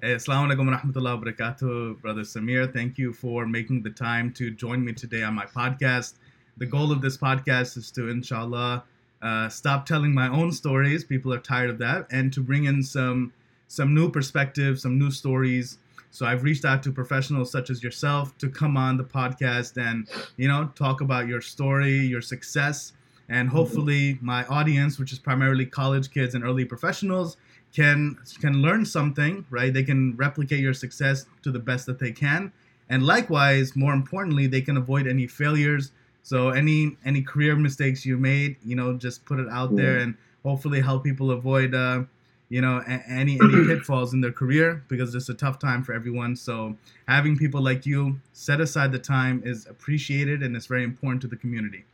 Assalamu alaikum wa rahmatullahi wa barakatuh, Brother Samir. Thank you for making the time to join me today on my podcast. The goal of this podcast is to, inshallah, uh, stop telling my own stories. People are tired of that, and to bring in some some new perspectives, some new stories. So I've reached out to professionals such as yourself to come on the podcast and you know talk about your story, your success, and hopefully my audience, which is primarily college kids and early professionals, can can learn something. Right? They can replicate your success to the best that they can, and likewise, more importantly, they can avoid any failures. So any any career mistakes you made, you know, just put it out there and hopefully help people avoid. Uh, you know any any pitfalls in their career because it's a tough time for everyone so having people like you set aside the time is appreciated and it's very important to the community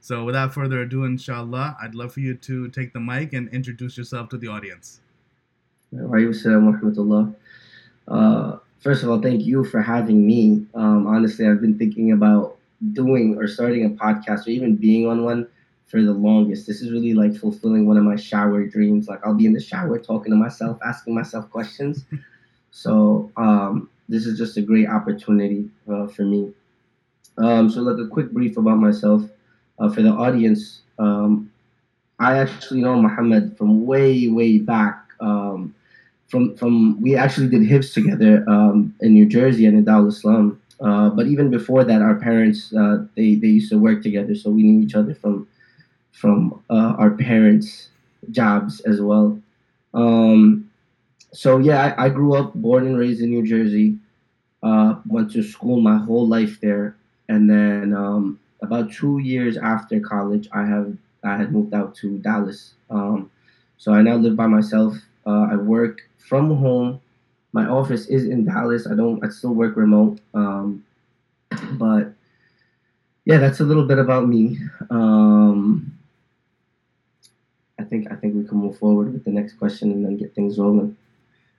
so without further ado inshallah i'd love for you to take the mic and introduce yourself to the audience uh, first of all thank you for having me um, honestly i've been thinking about doing or starting a podcast or even being on one for the longest. This is really like fulfilling one of my shower dreams. Like I'll be in the shower talking to myself, asking myself questions. so um, this is just a great opportunity uh, for me. Um, so like a quick brief about myself uh, for the audience. Um, I actually know Muhammad from way way back. Um, from from we actually did hifz together um, in New Jersey and in Darul Islah. Uh, but even before that, our parents uh, they they used to work together, so we knew each other from from uh, our parents' jobs as well. Um, so yeah, I, I, grew up, born and raised in New Jersey. Uh, went to school my whole life there, and then um, about two years after college, I have I had moved out to Dallas. Um, so I now live by myself. Uh, I work from home. My office is in Dallas. I don't. I still work remote. Um, but yeah, that's a little bit about me. Um, I think I think we can move forward with the next question and then get things rolling.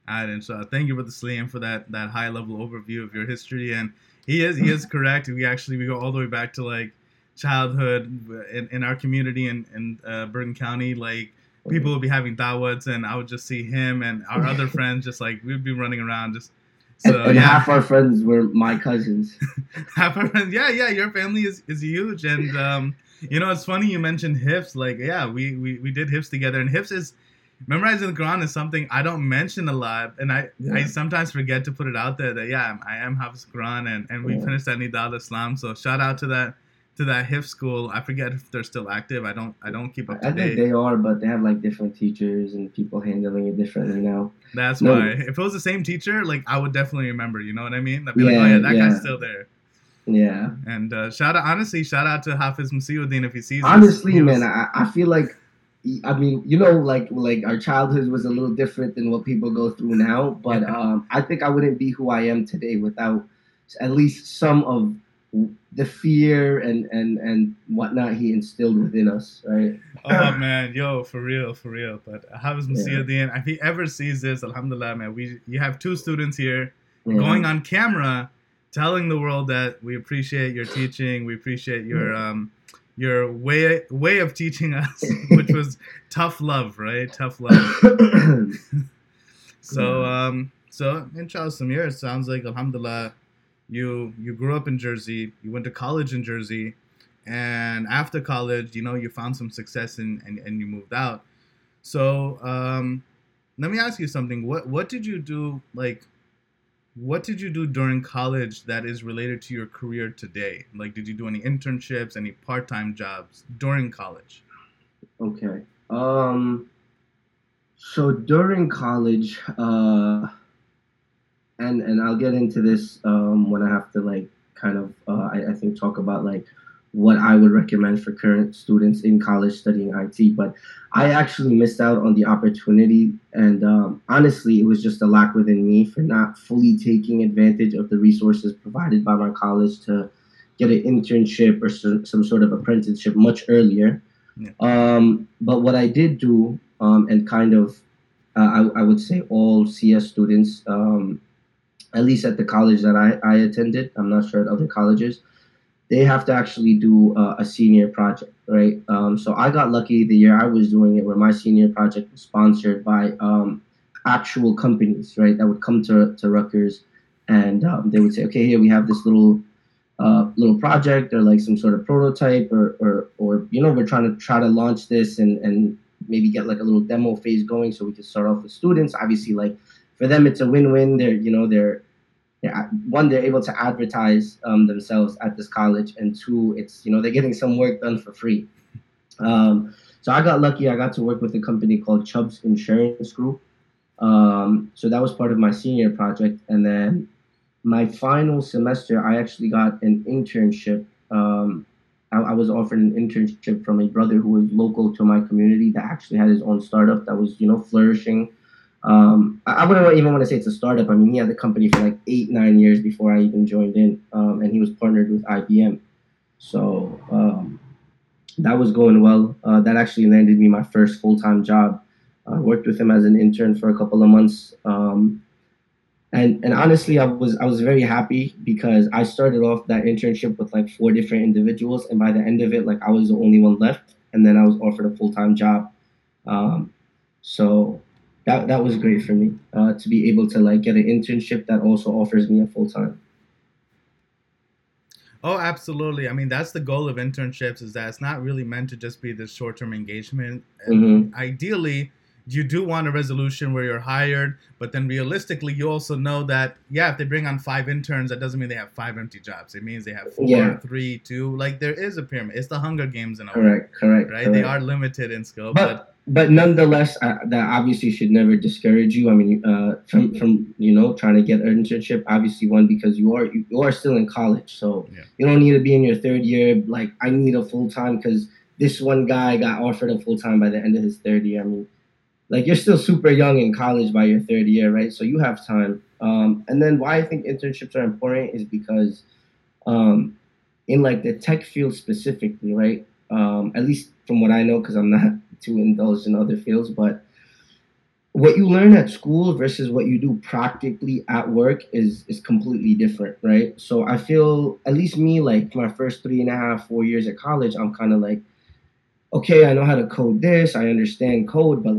All right, and so thank you, Brother Saleem, for that that high level overview of your history. And he is he is correct. We actually we go all the way back to like childhood in, in our community in in uh, Bergen County. Like people would be having dawats, and I would just see him and our other friends just like we'd be running around just. So, and, yeah. half our friends were my cousins. half our friends, yeah, yeah. Your family is, is huge, and um, you know, it's funny you mentioned hifz. Like, yeah, we, we, we did hifz together, and hifz is memorizing the Quran is something I don't mention a lot, and I, yeah. I sometimes forget to put it out there that yeah, I am Hafiz Quran, and, and we yeah. finished at Nida Islam. So shout out to that to that hifz school. I forget if they're still active. I don't I don't keep up to I date. think they are, but they have like different teachers and people handling it differently now. That's no. why. If it was the same teacher, like I would definitely remember. You know what I mean? I'd be yeah, like, oh yeah, that guy's still there. Yeah. And uh, shout out, honestly, shout out to Hafiz Musiuddin if he sees. This. Honestly, this. man, I, I feel like, I mean, you know, like like our childhood was a little different than what people go through now. But um, I think I wouldn't be who I am today without at least some of the fear and and and whatnot he instilled within us, right? oh man, yo, for real, for real. But Hafiz Musiuddin, yeah. if he ever sees this, Alhamdulillah, man, we you have two students here yeah. going on camera telling the world that we appreciate your teaching, we appreciate your um, your way way of teaching us, which was tough love, right? Tough love. so um, so in inshallah, Samir, it sounds like Alhamdulillah, you you grew up in Jersey, you went to college in Jersey, and after college, you know, you found some success and and, and you moved out. So um, let me ask you something. What what did you do like? what did you do during college that is related to your career today? Like, did you do any internships, any part-time jobs during college? Okay. Um. So during college, uh, and and I'll get into this um, when I have to like kind of uh, I, I think talk about like what I would recommend for current students in college studying IT. But I actually missed out on the opportunity, and um, honestly, it was just a lack within me for not fully taking advantage of the resources provided by my college to get an internship or some, some sort of apprenticeship much earlier. Yeah. Um, but what I did do, um, and kind of, uh, I, I, would say all CS students, um, at least at the college that I, I attended, I'm not sure at other colleges, they have to actually do uh, a senior project, right? Um, so I got lucky the year I was doing it, where my senior project was sponsored by um, actual companies, right, that would come to, to Rutgers and um, they would say, okay, here we have this little uh, little project or like some sort of prototype or, or, or, you know, we're trying to try to launch this and, and maybe get like a little demo phase going so we can start off with students. Obviously, like for them, it's a win-win. They're, you know, they're, they're one, they're able to advertise um, themselves at this college, and two, it's, you know, they're getting some work done for free. Um, so I got lucky. I got to work with a company called Chubb's Insurance Group. Um, so that was part of my senior project, and then my final semester, I actually got an internship. Um, I, was offered an internship from a brother who was local to my community that actually had his own startup that was, you know, flourishing. Um, I, wouldn't even want to say it's a startup. I mean, he had the company for like eight, nine years before I even joined in, um, and he was partnered with IBM. So um, that was going well. Uh, that actually landed me my first full time job. I worked with him as an intern for a couple of months. Um, and and honestly i was i was very happy because i started off that internship with like four different individuals and by the end of it like i was the only one left and then i was offered a full-time job um, so that that was great for me uh, to be able to like get an internship that also offers me a full-time Oh, absolutely. I mean, that's the goal of internships is that it's not really meant to just be this short-term engagement. Mm-hmm. Ideally, you do want a resolution where you're hired, but then realistically, you also know that yeah, if they bring on five interns, that doesn't mean they have five empty jobs. It means they have four, yeah. three, two. Like there is a pyramid. It's the Hunger Games in a correct, way, correct, right? Correct. They are limited in scope, but. but but nonetheless, uh, that obviously should never discourage you. I mean, uh, from from you know trying to get an internship. Obviously, one because you are you, you are still in college, so yeah. you don't need to be in your third year. Like I need a full time because this one guy got offered a full time by the end of his third year. I mean, like you're still super young in college by your third year, right? So you have time. Um, and then why I think internships are important is because um, in like the tech field specifically, right? Um, at least from what I know, because I'm not too indulge in other fields, but what you learn at school versus what you do practically at work is is completely different, right? So I feel at least me, like my first three and a half, four years at college, I'm kind of like, okay, I know how to code this, I understand code, but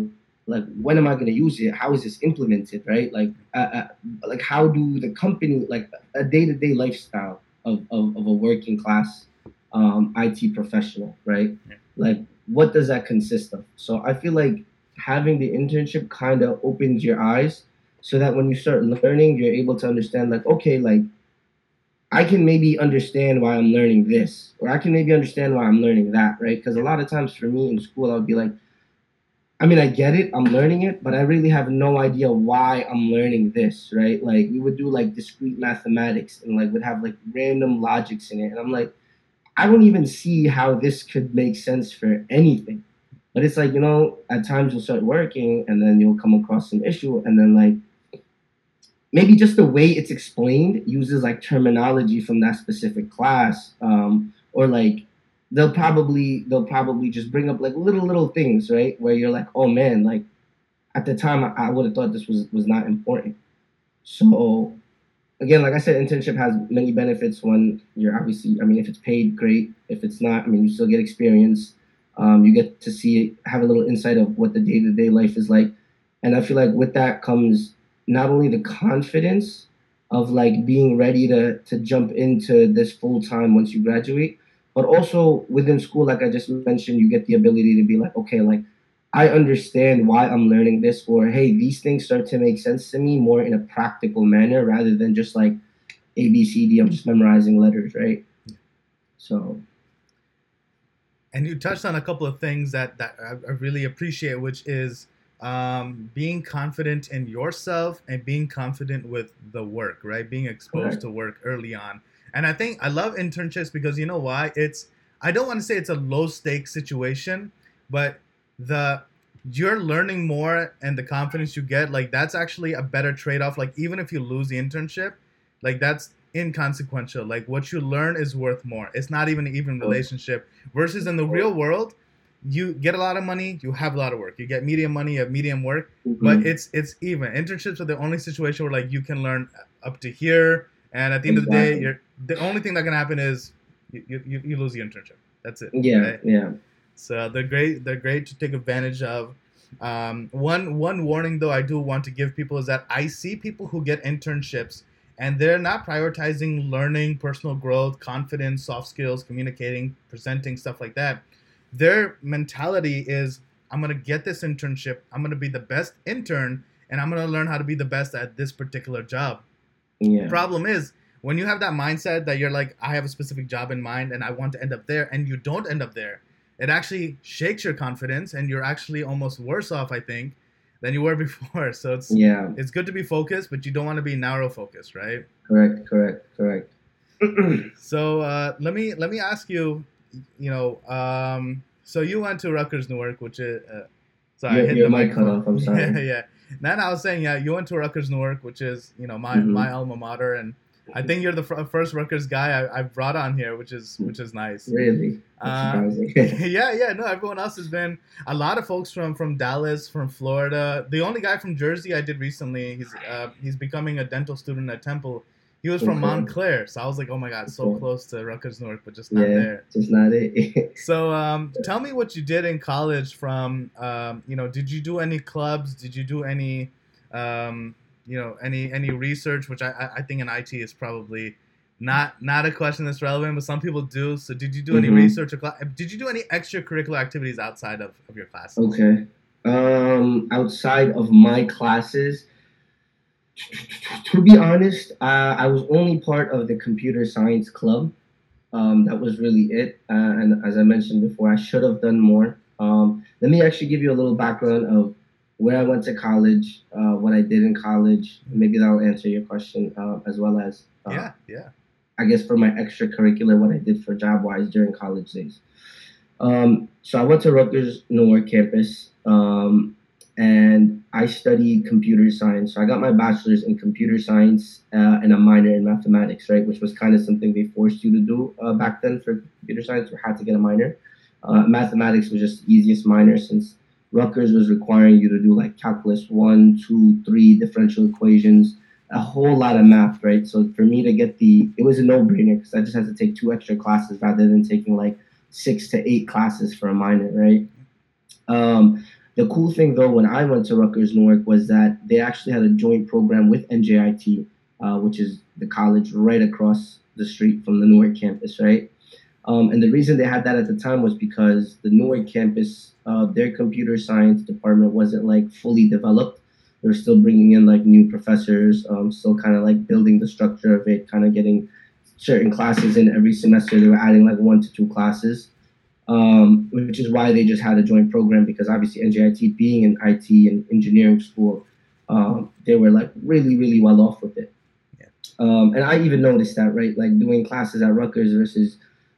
like when am i going to use it? How is this implemented right? Like uh, uh, like how do the company like a day-to-day lifestyle of, of, of a working class um, it professional right? Like what does that consist of so i feel like having the internship kind of opens your eyes so that when you start learning you're able to understand like okay like i can maybe understand why i'm learning this or i can maybe understand why i'm learning that right because a lot of times for me in school i would be like I mean, I get it, I'm learning it, but I really have no idea why I'm learning this, right? Like, we would do like discrete mathematics and like would have like random logics in it. And I'm like, I don't even see how this could make sense for anything. But it's like, you know, at times you'll start working and then you'll come across an issue and then like maybe just the way it's explained uses like terminology from that specific class um, or like they'll probably they'll probably just bring up like little little things, right? Where you're like, oh man, like at the time I, I would have thought this was was not important. So again, like I said, internship has many benefits. When you're obviously, I mean, if it's paid, great. If it's not, I mean, you still get experience. Um, you get to see, have a little insight of what the day to day life is like. And I feel like with that comes not only the confidence of like being ready to to jump into this full time once you graduate, but also within school, like I just mentioned, you get the ability to be like, okay, like I understand why I'm learning this, or hey, these things start to make sense to me more in a practical manner rather than just like A, B, C, D. I'm just memorizing letters, right? So. And you touched on a couple of things that, that I really appreciate, which is um, being confident in yourself and being confident with the work, right? Being exposed to work early on. And I think I love internships because you know why? It's I don't want to say it's a low stakes situation, but the you're learning more and the confidence you get, like that's actually a better trade off. Like even if you lose the internship, like that's inconsequential. Like what you learn is worth more. It's not even an even relationship. Versus in the real world, you get a lot of money, you have a lot of work. You get medium money, you have medium work, mm-hmm. but it's it's even. Internships are the only situation where like you can learn up to here, and at the end exactly. of the day, you're the only thing that can happen is you, you, you lose the internship. That's it. Yeah, right? yeah. So they're great. They're great to take advantage of. Um, one one warning though I do want to give people is that I see people who get internships and they're not prioritizing learning, personal growth, confidence, soft skills, communicating, presenting, stuff like that. Their mentality is I'm gonna get this internship, I'm gonna be the best intern, and I'm gonna learn how to be the best at this particular job. Yeah. The problem is when you have that mindset that you're like, I have a specific job in mind and I want to end up there, and you don't end up there, it actually shakes your confidence, and you're actually almost worse off, I think, than you were before. So it's Yeah. it's good to be focused, but you don't want to be narrow focused, right? Correct. Correct. Correct. So uh, let me let me ask you, you know, um, so you went to Rutgers Newark, which is uh, sorry, I Your- hit the mic cut off, I'm sorry. Yeah, yeah. Then I was saying, yeah, you went to Rutgers Newark, which is you know my Mhm. my alma mater, and I think you're the fir- first Rutgers guy I, I've brought on here, which is which is nice. Really. Uh, yeah, yeah. No, everyone else has been a lot of folks from from Dallas, from Florida. The only guy from Jersey I did recently, he's uh, he's becoming a dental student at Temple. He was from Okay. Montclair, so I was like, oh my god, so Okay. close to Rutgers Newark, but just not yeah. there. Just not it. So, um, tell me what you did in college. From um, you know, did you do any clubs? Did you do any, um, you know, any any research? Which I I- think in IT is probably not not a question that's relevant, but some people do. So, did you do any Mhm. research or cla- did you do any extracurricular activities outside of, of your classes? Okay. Um, outside of my classes, to be honest, uh, I was only part of the computer science club. Um, that was really it. Uh, and as I mentioned before, I should have done more. Um, let me actually give you a little background of where I went to college, uh, what I did in college. Maybe that'll answer your question uh, as well as uh, Yeah, yeah. I guess for my extracurricular, what I did for job wise during college days. Um, so I went to Rutgers Newark campus, um, and I studied computer science. So I got my bachelor's in computer science uh, and a minor in mathematics, right? Which was kind of something they forced you to do uh, back then for computer science. You had to get a minor. Uh, mathematics was just the easiest minor since Rutgers was requiring you to do like calculus one, two, three differential equations a whole lot of math, right? So for me to get the, it was a no-brainer because I just had to take two extra classes rather than taking like six to eight classes for a minor, right? Um, the cool thing though, when I went to Rutgers Newark, was that they actually had a joint program with NJIT, uh, which is the college right across the street from the Newark campus, right? Um, and the reason they had that at the time was because the Newark campus, uh, their computer science department wasn't like fully developed they were still bringing in like new professors, um, still kind of like building the structure of it, kind of getting certain classes in every semester. They were adding like one to two classes, um, which is why they just had a joint program because obviously NJIT being an IT and engineering school, um, they were like really, really well off with it. Yeah. Um, and I even noticed that, right? Like doing classes at Rutgers versus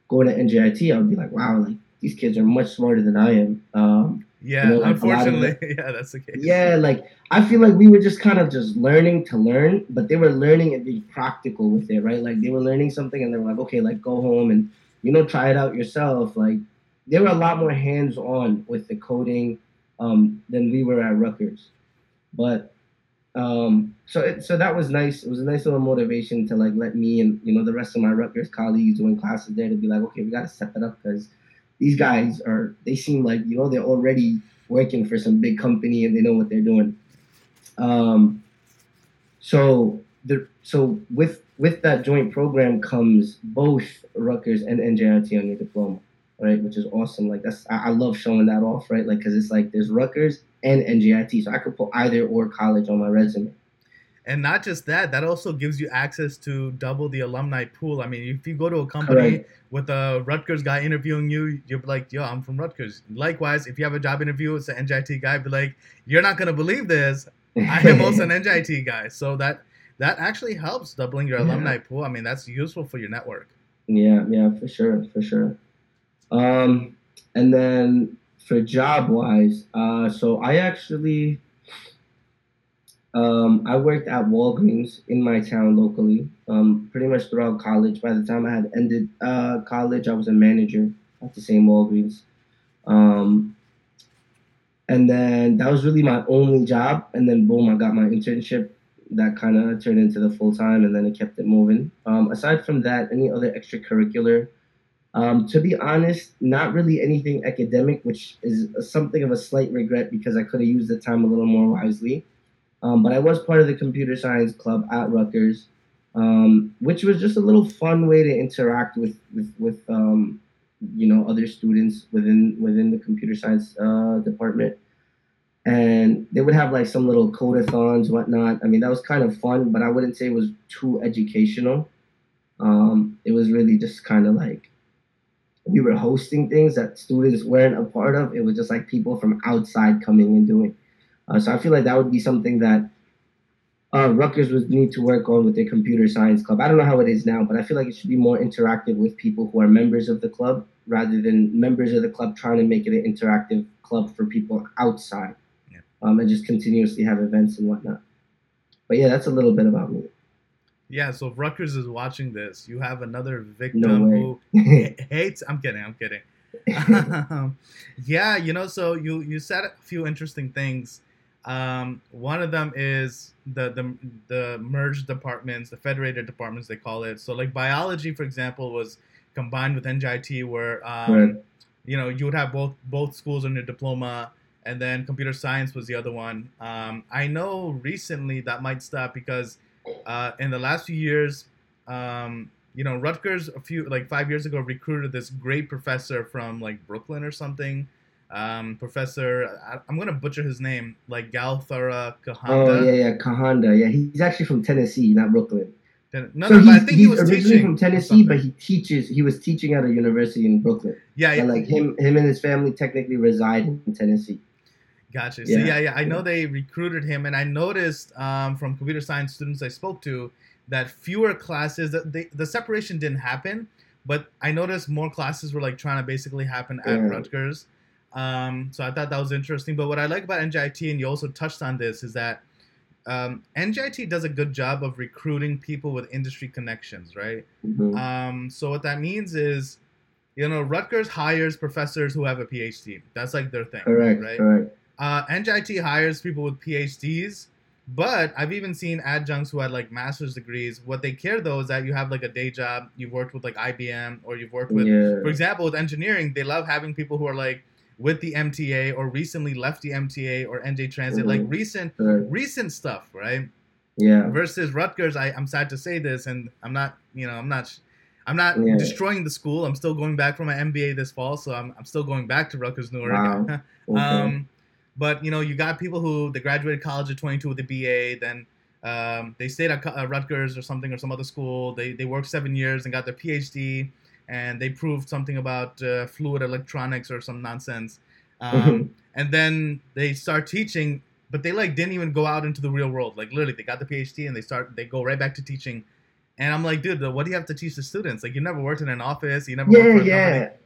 going to NJIT, I would be like, wow, like these kids are much smarter than I am. Um, Yeah, You know, like, unfortunately, yeah, that's the case. yeah, like I feel like we were just kind of just learning to learn, but they were learning and being practical with it, right? Like they were learning something and they were like, okay, like go home and you know try it out yourself. Like they were a lot more hands on with the coding um, than we were at Rutgers, but um, so it, so that was nice. It was a nice little motivation to like let me and you know the rest of my Rutgers colleagues doing classes there to be like, okay, we got to step it up because these guys are they seem like you know they're already working for some big company and they know what they're doing. Um, so the so with with that joint program comes both Rutgers and NJIT on your diploma, right? Which is awesome. Like that's I, I love showing that off, right? Like because it's like there's Rutgers and NJIT, so I could put either or college on my resume. And not just that, that also gives you access to double the alumni pool. I mean, if you go to a company Correct. with a Rutgers guy interviewing you, you're like, yo, I'm from Rutgers. Likewise, if you have a job interview, it's an NJIT guy, be like, you're not gonna believe this. I am also an NJIT guy. So that that actually helps doubling your Yeah. alumni pool. I mean, that's useful for your network. Yeah, yeah, for sure, for sure. Um, and then for job wise, uh, so I actually, um, I worked at Walgreens in my town locally, um, pretty much throughout college. By the time I had ended uh, college, I was a manager at the same Walgreens. Um, and then that was really my only job. And then boom, I got my internship that kind of turned into the full time, and then it kept it moving. Um, aside from that, any other extracurricular Um, to be honest, not really anything academic, which is something of a slight regret because I could have used the time a little more wisely. Um, but I was part of the computer science club at Rutgers, um, which was just a little fun way to interact with with, with um, you know other students within within the computer science uh, department. And they would have like some little codeathons, whatnot. I mean, that was kind of fun, but I wouldn't say it was too educational. Um, it was really just kind of like we were hosting things that students weren't a part of. It was just like people from outside coming and doing. Uh, so I feel like that would be something that uh, Rutgers would need to work on with their computer science club. I don't know how it is now, but I feel like it should be more interactive with people who are members of the club rather than members of the club trying to make it an interactive club for people outside yeah. um, and just continuously have events and whatnot. But yeah, that's a little bit about me. Yeah, so if Rutgers is watching this, you have another victim no who hates. I'm kidding. I'm kidding. um, yeah, you know, so you you said a few interesting things. Um, one of them is the, the the merged departments, the federated departments they call it. So like biology, for example, was combined with NJIT, where um, right. you know you would have both both schools on your diploma, and then computer science was the other one. Um, I know recently that might stop because uh, in the last few years, um, you know, Rutgers a few like five years ago recruited this great professor from like Brooklyn or something. Um, professor, I, am gonna butcher his name, like Galthara Kahanda. Oh yeah, yeah, Kahanda. Yeah, he's actually from Tennessee, not Brooklyn. No, so no, I think he was originally from Tennessee, but he teaches. He was teaching at a university in Brooklyn. Yeah, yeah. like him, him and his family technically reside in Tennessee. Gotcha. Yeah. So yeah, yeah, I know they recruited him, and I noticed um, from computer science students I spoke to that fewer classes, that they, the separation didn't happen, but I noticed more classes were like trying to basically happen at yeah. Rutgers. Um, so I thought that was interesting. But what I like about NJIT, and you also touched on this, is that um, NJIT does a good job of recruiting people with industry connections, right? Mm-hmm. Um, so what that means is, you know, Rutgers hires professors who have a PhD. That's like their thing, correct, right? Correct. Uh, NJIT hires people with PhDs, but I've even seen adjuncts who had like master's degrees. What they care though is that you have like a day job, you've worked with like IBM, or you've worked with, yeah. for example, with engineering, they love having people who are like with the MTA or recently left the MTA or NJ Transit, mm-hmm. like recent right. recent stuff, right? Yeah. Versus Rutgers, I, I'm sad to say this, and I'm not, you know, I'm not. I'm not yeah. destroying the school. I'm still going back for my MBA this fall, so I'm, I'm still going back to Rutgers Newark. Wow. Okay. um, but you know, you got people who they graduated college at 22 with a BA, then um, they stayed at uh, Rutgers or something or some other school. They they worked seven years and got their PhD, and they proved something about uh, fluid electronics or some nonsense. Um, mm-hmm. And then they start teaching, but they like didn't even go out into the real world. Like literally, they got the PhD and they start they go right back to teaching. And I'm like, dude, what do you have to teach the students? Like, you never worked in an office, you never yeah, yeah. Company.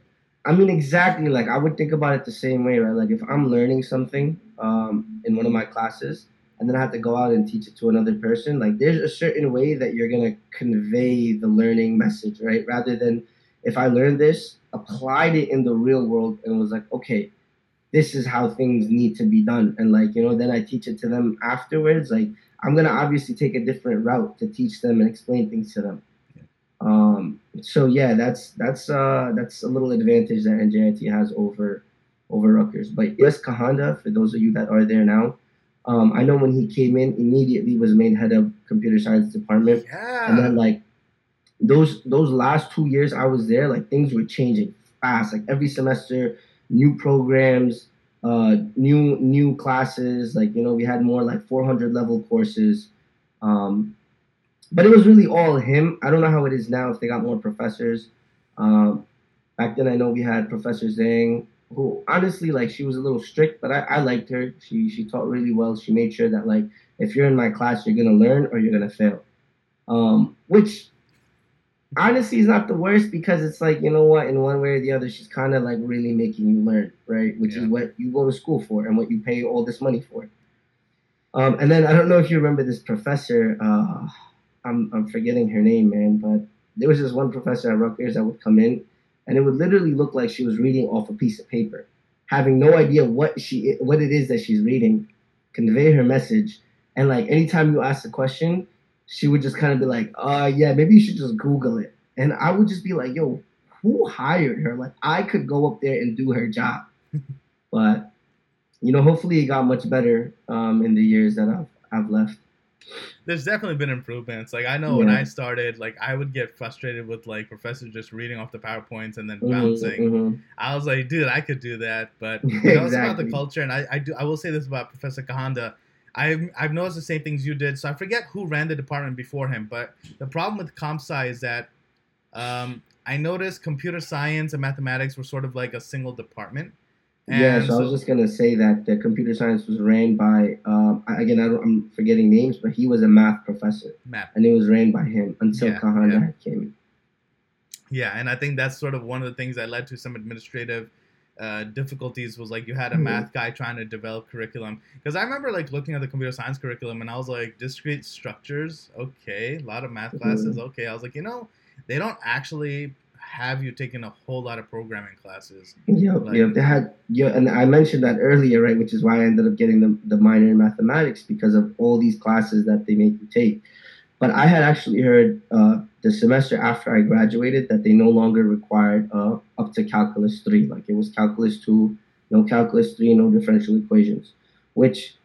I mean, exactly. Like I would think about it the same way, right? Like if I'm learning something um, in one of my classes, and then I have to go out and teach it to another person, like there's a certain way that you're gonna convey the learning message, right? Rather than if I learned this, applied it in the real world, and was like, okay, this is how things need to be done, and like you know, then I teach it to them afterwards. Like I'm gonna obviously take a different route to teach them and explain things to them. Um, so yeah, that's that's uh, that's a little advantage that NJIT has over over Rutgers. But yes, Kahanda, for those of you that are there now, um, I know when he came in, immediately was made head of computer science department, yeah. and then like those those last two years I was there, like things were changing fast. Like every semester, new programs, uh, new new classes. Like you know, we had more like 400 level courses. Um, but it was really all him. I don't know how it is now if they got more professors. Um, back then, I know we had Professor Zhang, who honestly, like, she was a little strict, but I, I liked her. She she taught really well. She made sure that like if you're in my class, you're gonna learn or you're gonna fail. Um, which honestly is not the worst because it's like you know what, in one way or the other, she's kind of like really making you learn, right? Which yeah. is what you go to school for and what you pay all this money for. Um, and then I don't know if you remember this professor. Uh, I'm I'm forgetting her name, man, but there was this one professor at Rutgers that would come in, and it would literally look like she was reading off a piece of paper, having no idea what she what it is that she's reading, convey her message, and like anytime you ask a question, she would just kind of be like, "Uh, yeah, maybe you should just Google it," and I would just be like, "Yo, who hired her? Like I could go up there and do her job, but you know, hopefully it got much better um, in the years that I've I've left. There's definitely been improvements. Like I know yeah. when I started, like I would get frustrated with like professors just reading off the powerpoints and then mm-hmm, bouncing. Mm-hmm. I was like, dude, I could do that, but you know, exactly. it's about the culture. And I, I do I will say this about Professor Kahanda. I've, I've noticed the same things you did. So I forget who ran the department before him, but the problem with comp sci is that um, I noticed computer science and mathematics were sort of like a single department. And yeah, so, I was just gonna say that the computer science was ran by um, again I am forgetting names, but he was a math professor, math. and it was ran by him until yeah, Kahanda yeah. came. Yeah, and I think that's sort of one of the things that led to some administrative uh, difficulties. Was like you had a mm-hmm. math guy trying to develop curriculum because I remember like looking at the computer science curriculum and I was like discrete structures, okay, a lot of math classes, mm-hmm. okay. I was like, you know, they don't actually have you taken a whole lot of programming classes. Yep, like, yep. They had yeah, and I mentioned that earlier, right? Which is why I ended up getting the, the minor in mathematics because of all these classes that they make you take. But I had actually heard uh, the semester after I graduated that they no longer required uh, up to calculus three. Like it was calculus two, no calculus three, no differential equations. Which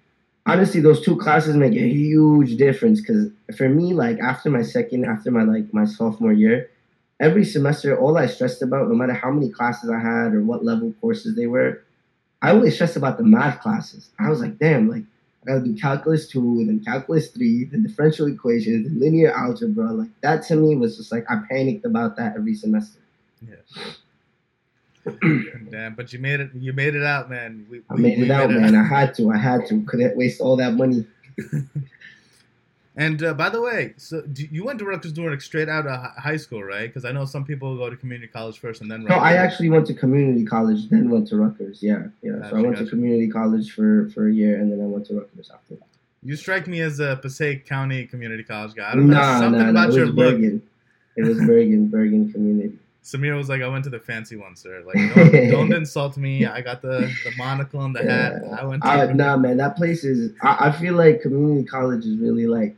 honestly, those two classes make a huge difference because for me, like after my second, after my like my sophomore year every semester, all I stressed about, no matter how many classes I had or what level courses they were, I always stressed about the math classes. I was like, damn, like I gotta do calculus two, and then calculus three, then differential equations, then linear algebra. Like that to me was just like I panicked about that every semester. Yeah. Damn, but you made it. You made it out, man. We, I made it out, made man. It. I had to. I had to. Couldn't waste all that money. And uh, by the way, so you went to Rutgers Newark straight out of high school, right? Because I know some people go to community college first and then. Rutgers. No, I actually went to community college, then went to Rutgers. Yeah, yeah. Gotcha, so I went gotcha. to community college for for a year, and then I went to Rutgers after that. You strike me as a Passaic County community college guy. I don't know something nah, about your look. Bergen. It was Bergen, Bergen Community. Samir was like, I went to the fancy one, sir. Like, don't, don't insult me. I got the, the monocle and the yeah. hat. I went to. I, nah, man, that place is. I, I feel like community college is really like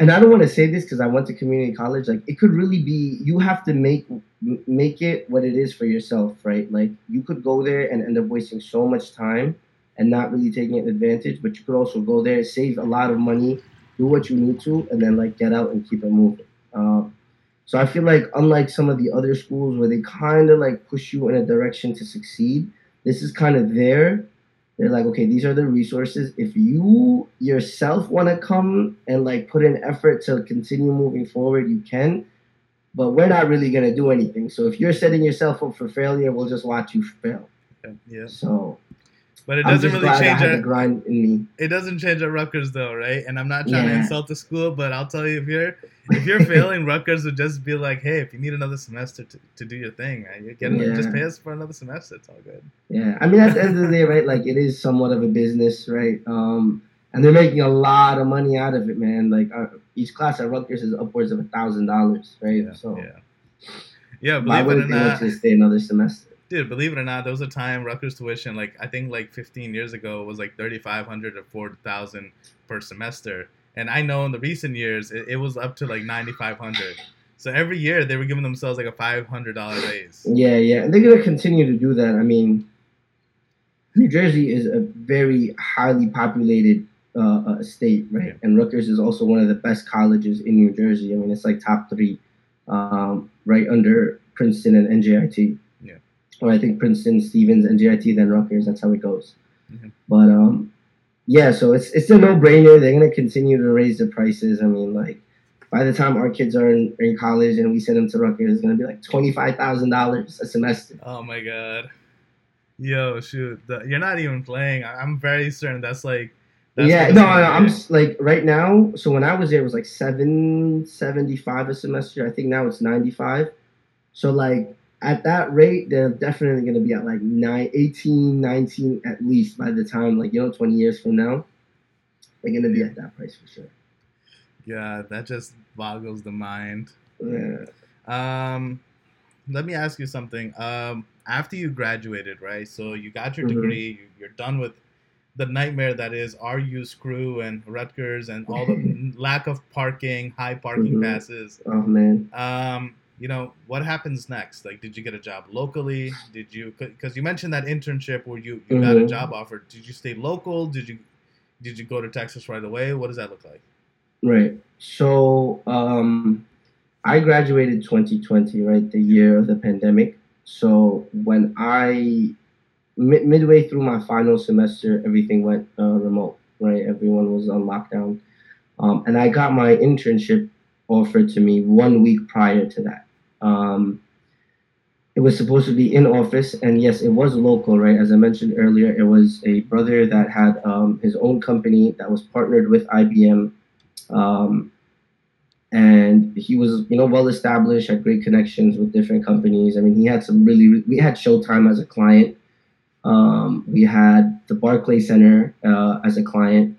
and I don't want to say this because I went to community college. Like it could really be you have to make make it what it is for yourself, right? Like you could go there and end up wasting so much time and not really taking advantage, but you could also go there, save a lot of money, do what you need to, and then like get out and keep it moving. Um, so I feel like unlike some of the other schools where they kind of like push you in a direction to succeed, this is kind of there they're like, okay, these are the resources. If you yourself want to come and like put in effort to continue moving forward, you can. But we're not really gonna do anything. So if you're setting yourself up for failure, we'll just watch you fail. Yeah. So but it doesn't really change our grind in me. It doesn't change at Rutgers though, right? And I'm not trying yeah. to insult the school, but I'll tell you if you're if you're failing, Rutgers would just be like, hey, if you need another semester to, to do your thing, right? you get yeah. just pay us for another semester. It's all good. Yeah, I mean at the end of the day, right? Like it is somewhat of a business, right? Um, and they're making a lot of money out of it, man. Like uh, each class at Rutgers is upwards of a thousand dollars, right? Yeah, so yeah, yeah. Believe it or not, stay another semester dude, believe it or not, there was a time Rutgers tuition, like I think like 15 years ago, was like 3,500 or 4,000 per semester. And I know in the recent years, it, it was up to like 9,500. So every year they were giving themselves like a $500 raise. Yeah, yeah. And they're going to continue to do that. I mean, New Jersey is a very highly populated uh, uh, state, right? Yeah. And Rutgers is also one of the best colleges in New Jersey. I mean, it's like top three, um, right under Princeton and NJIT or I think Princeton, Stevens, NJIT, then Rutgers. That's how it goes. Mm-hmm. But um, yeah, so it's it's a no brainer. They're gonna continue to raise the prices. I mean, like by the time our kids are in, in college and we send them to Rutgers, it's gonna be like twenty five thousand dollars a semester. Oh my god, yo, shoot, the, you're not even playing. I'm very certain that's like. That's yeah, no, no, I'm like right now. So when I was there, it was like seven seventy five a semester. I think now it's ninety five. So like at that rate, they're definitely going to be at like nine, 18, 19 at least by the time, like, you know, 20 years from now. They're going to be at that price for sure. Yeah, that just boggles the mind. Yeah. Um, let me ask you something. Um, after you graduated, right? So you got your mm-hmm. degree, you're done with the nightmare that is RU Screw and Rutgers and all the lack of parking, high parking mm-hmm. passes. Oh man. Um, you know, what happens next? Like, did you get a job locally? Did you? Because you mentioned that internship where you, you got a Mhm. job offer. Did you stay local? Did you did you go to Texas right away? What does that look like? Right. So um, I graduated 2020, right, the year of the pandemic. So when I mid- midway through my final semester, everything went uh, remote, right? Everyone was on lockdown, um, and I got my internship offered to me one week prior to that. Um, it was supposed to be in office, and yes, it was local, right? As I mentioned earlier, it was a brother that had um, his own company that was partnered with IBM um, and he was you know well established had great connections with different companies. I mean he had some really we had showtime as a client. Um, we had the Barclays Center uh, as a client.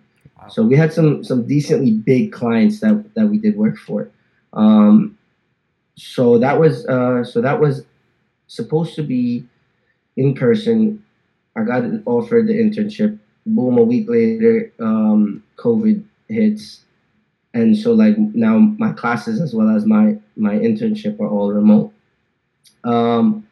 So we had some some decently big clients that that we did work for. Um, so that was uh, so that was supposed to be in person. I got offered the internship. Boom a week later um, covid hits. And so like now my classes as well as my my internship are all remote. Um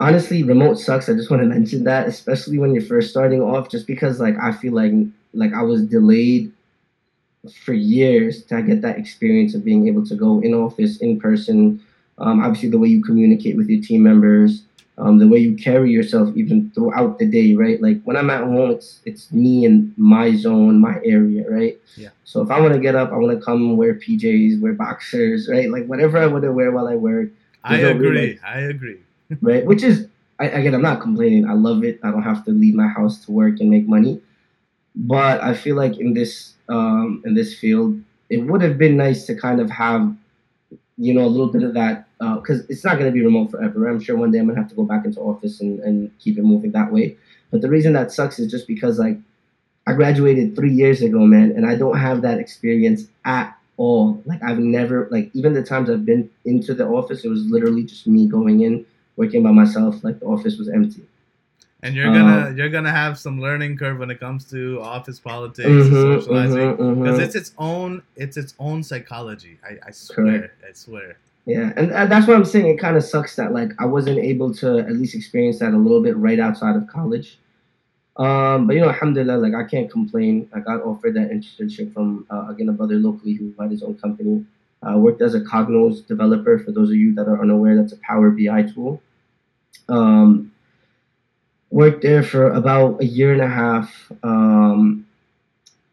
honestly remote sucks. I just want to mention that especially when you're first starting off just because like i feel like like i was delayed for years to get that experience of being able to go in office in person um, obviously the way you communicate with your team members um, the way you carry yourself even throughout the day, right? Like when I'm at home, it's it's me and my zone, my area, right? Yeah. So if I want to get up, I want to come wear PJs, wear boxers, right? Like whatever I want to wear while I work, I There's no real, agree. like- I agree. right? Which is I, again, I'm not complaining. I love it. I don't have to leave my house to work and make money. But I feel like in this um, in this field, it would have been nice to kind of have, you know, a little bit of that because it's not going to be remote forever. I'm sure one day I'm gonna have to go back into office and, and keep it moving that way. But the reason that sucks is just because like I graduated three years ago, man, and I don't have that experience at all. Like I've never like even the times I've been into the office, it was literally just me going in, working by myself. Like the office was empty. And you're gonna Um, you're gonna have some learning curve when it comes to office politics, Mhm, socializing, mhm, mhm. because it's its own it's its own psychology. I, I swear, I swear. Yeah, and, and that's what I'm saying. It kind of sucks that like I wasn't able to at least experience that a little bit right outside of college. Um, but you know, alhamdulillah, like I can't complain. I got offered that internship from uh, again a brother locally who had his own company. I worked as a Cognos developer. For those of you that are unaware, that's a Power BI tool. Um, worked there for about a year and a half. Um,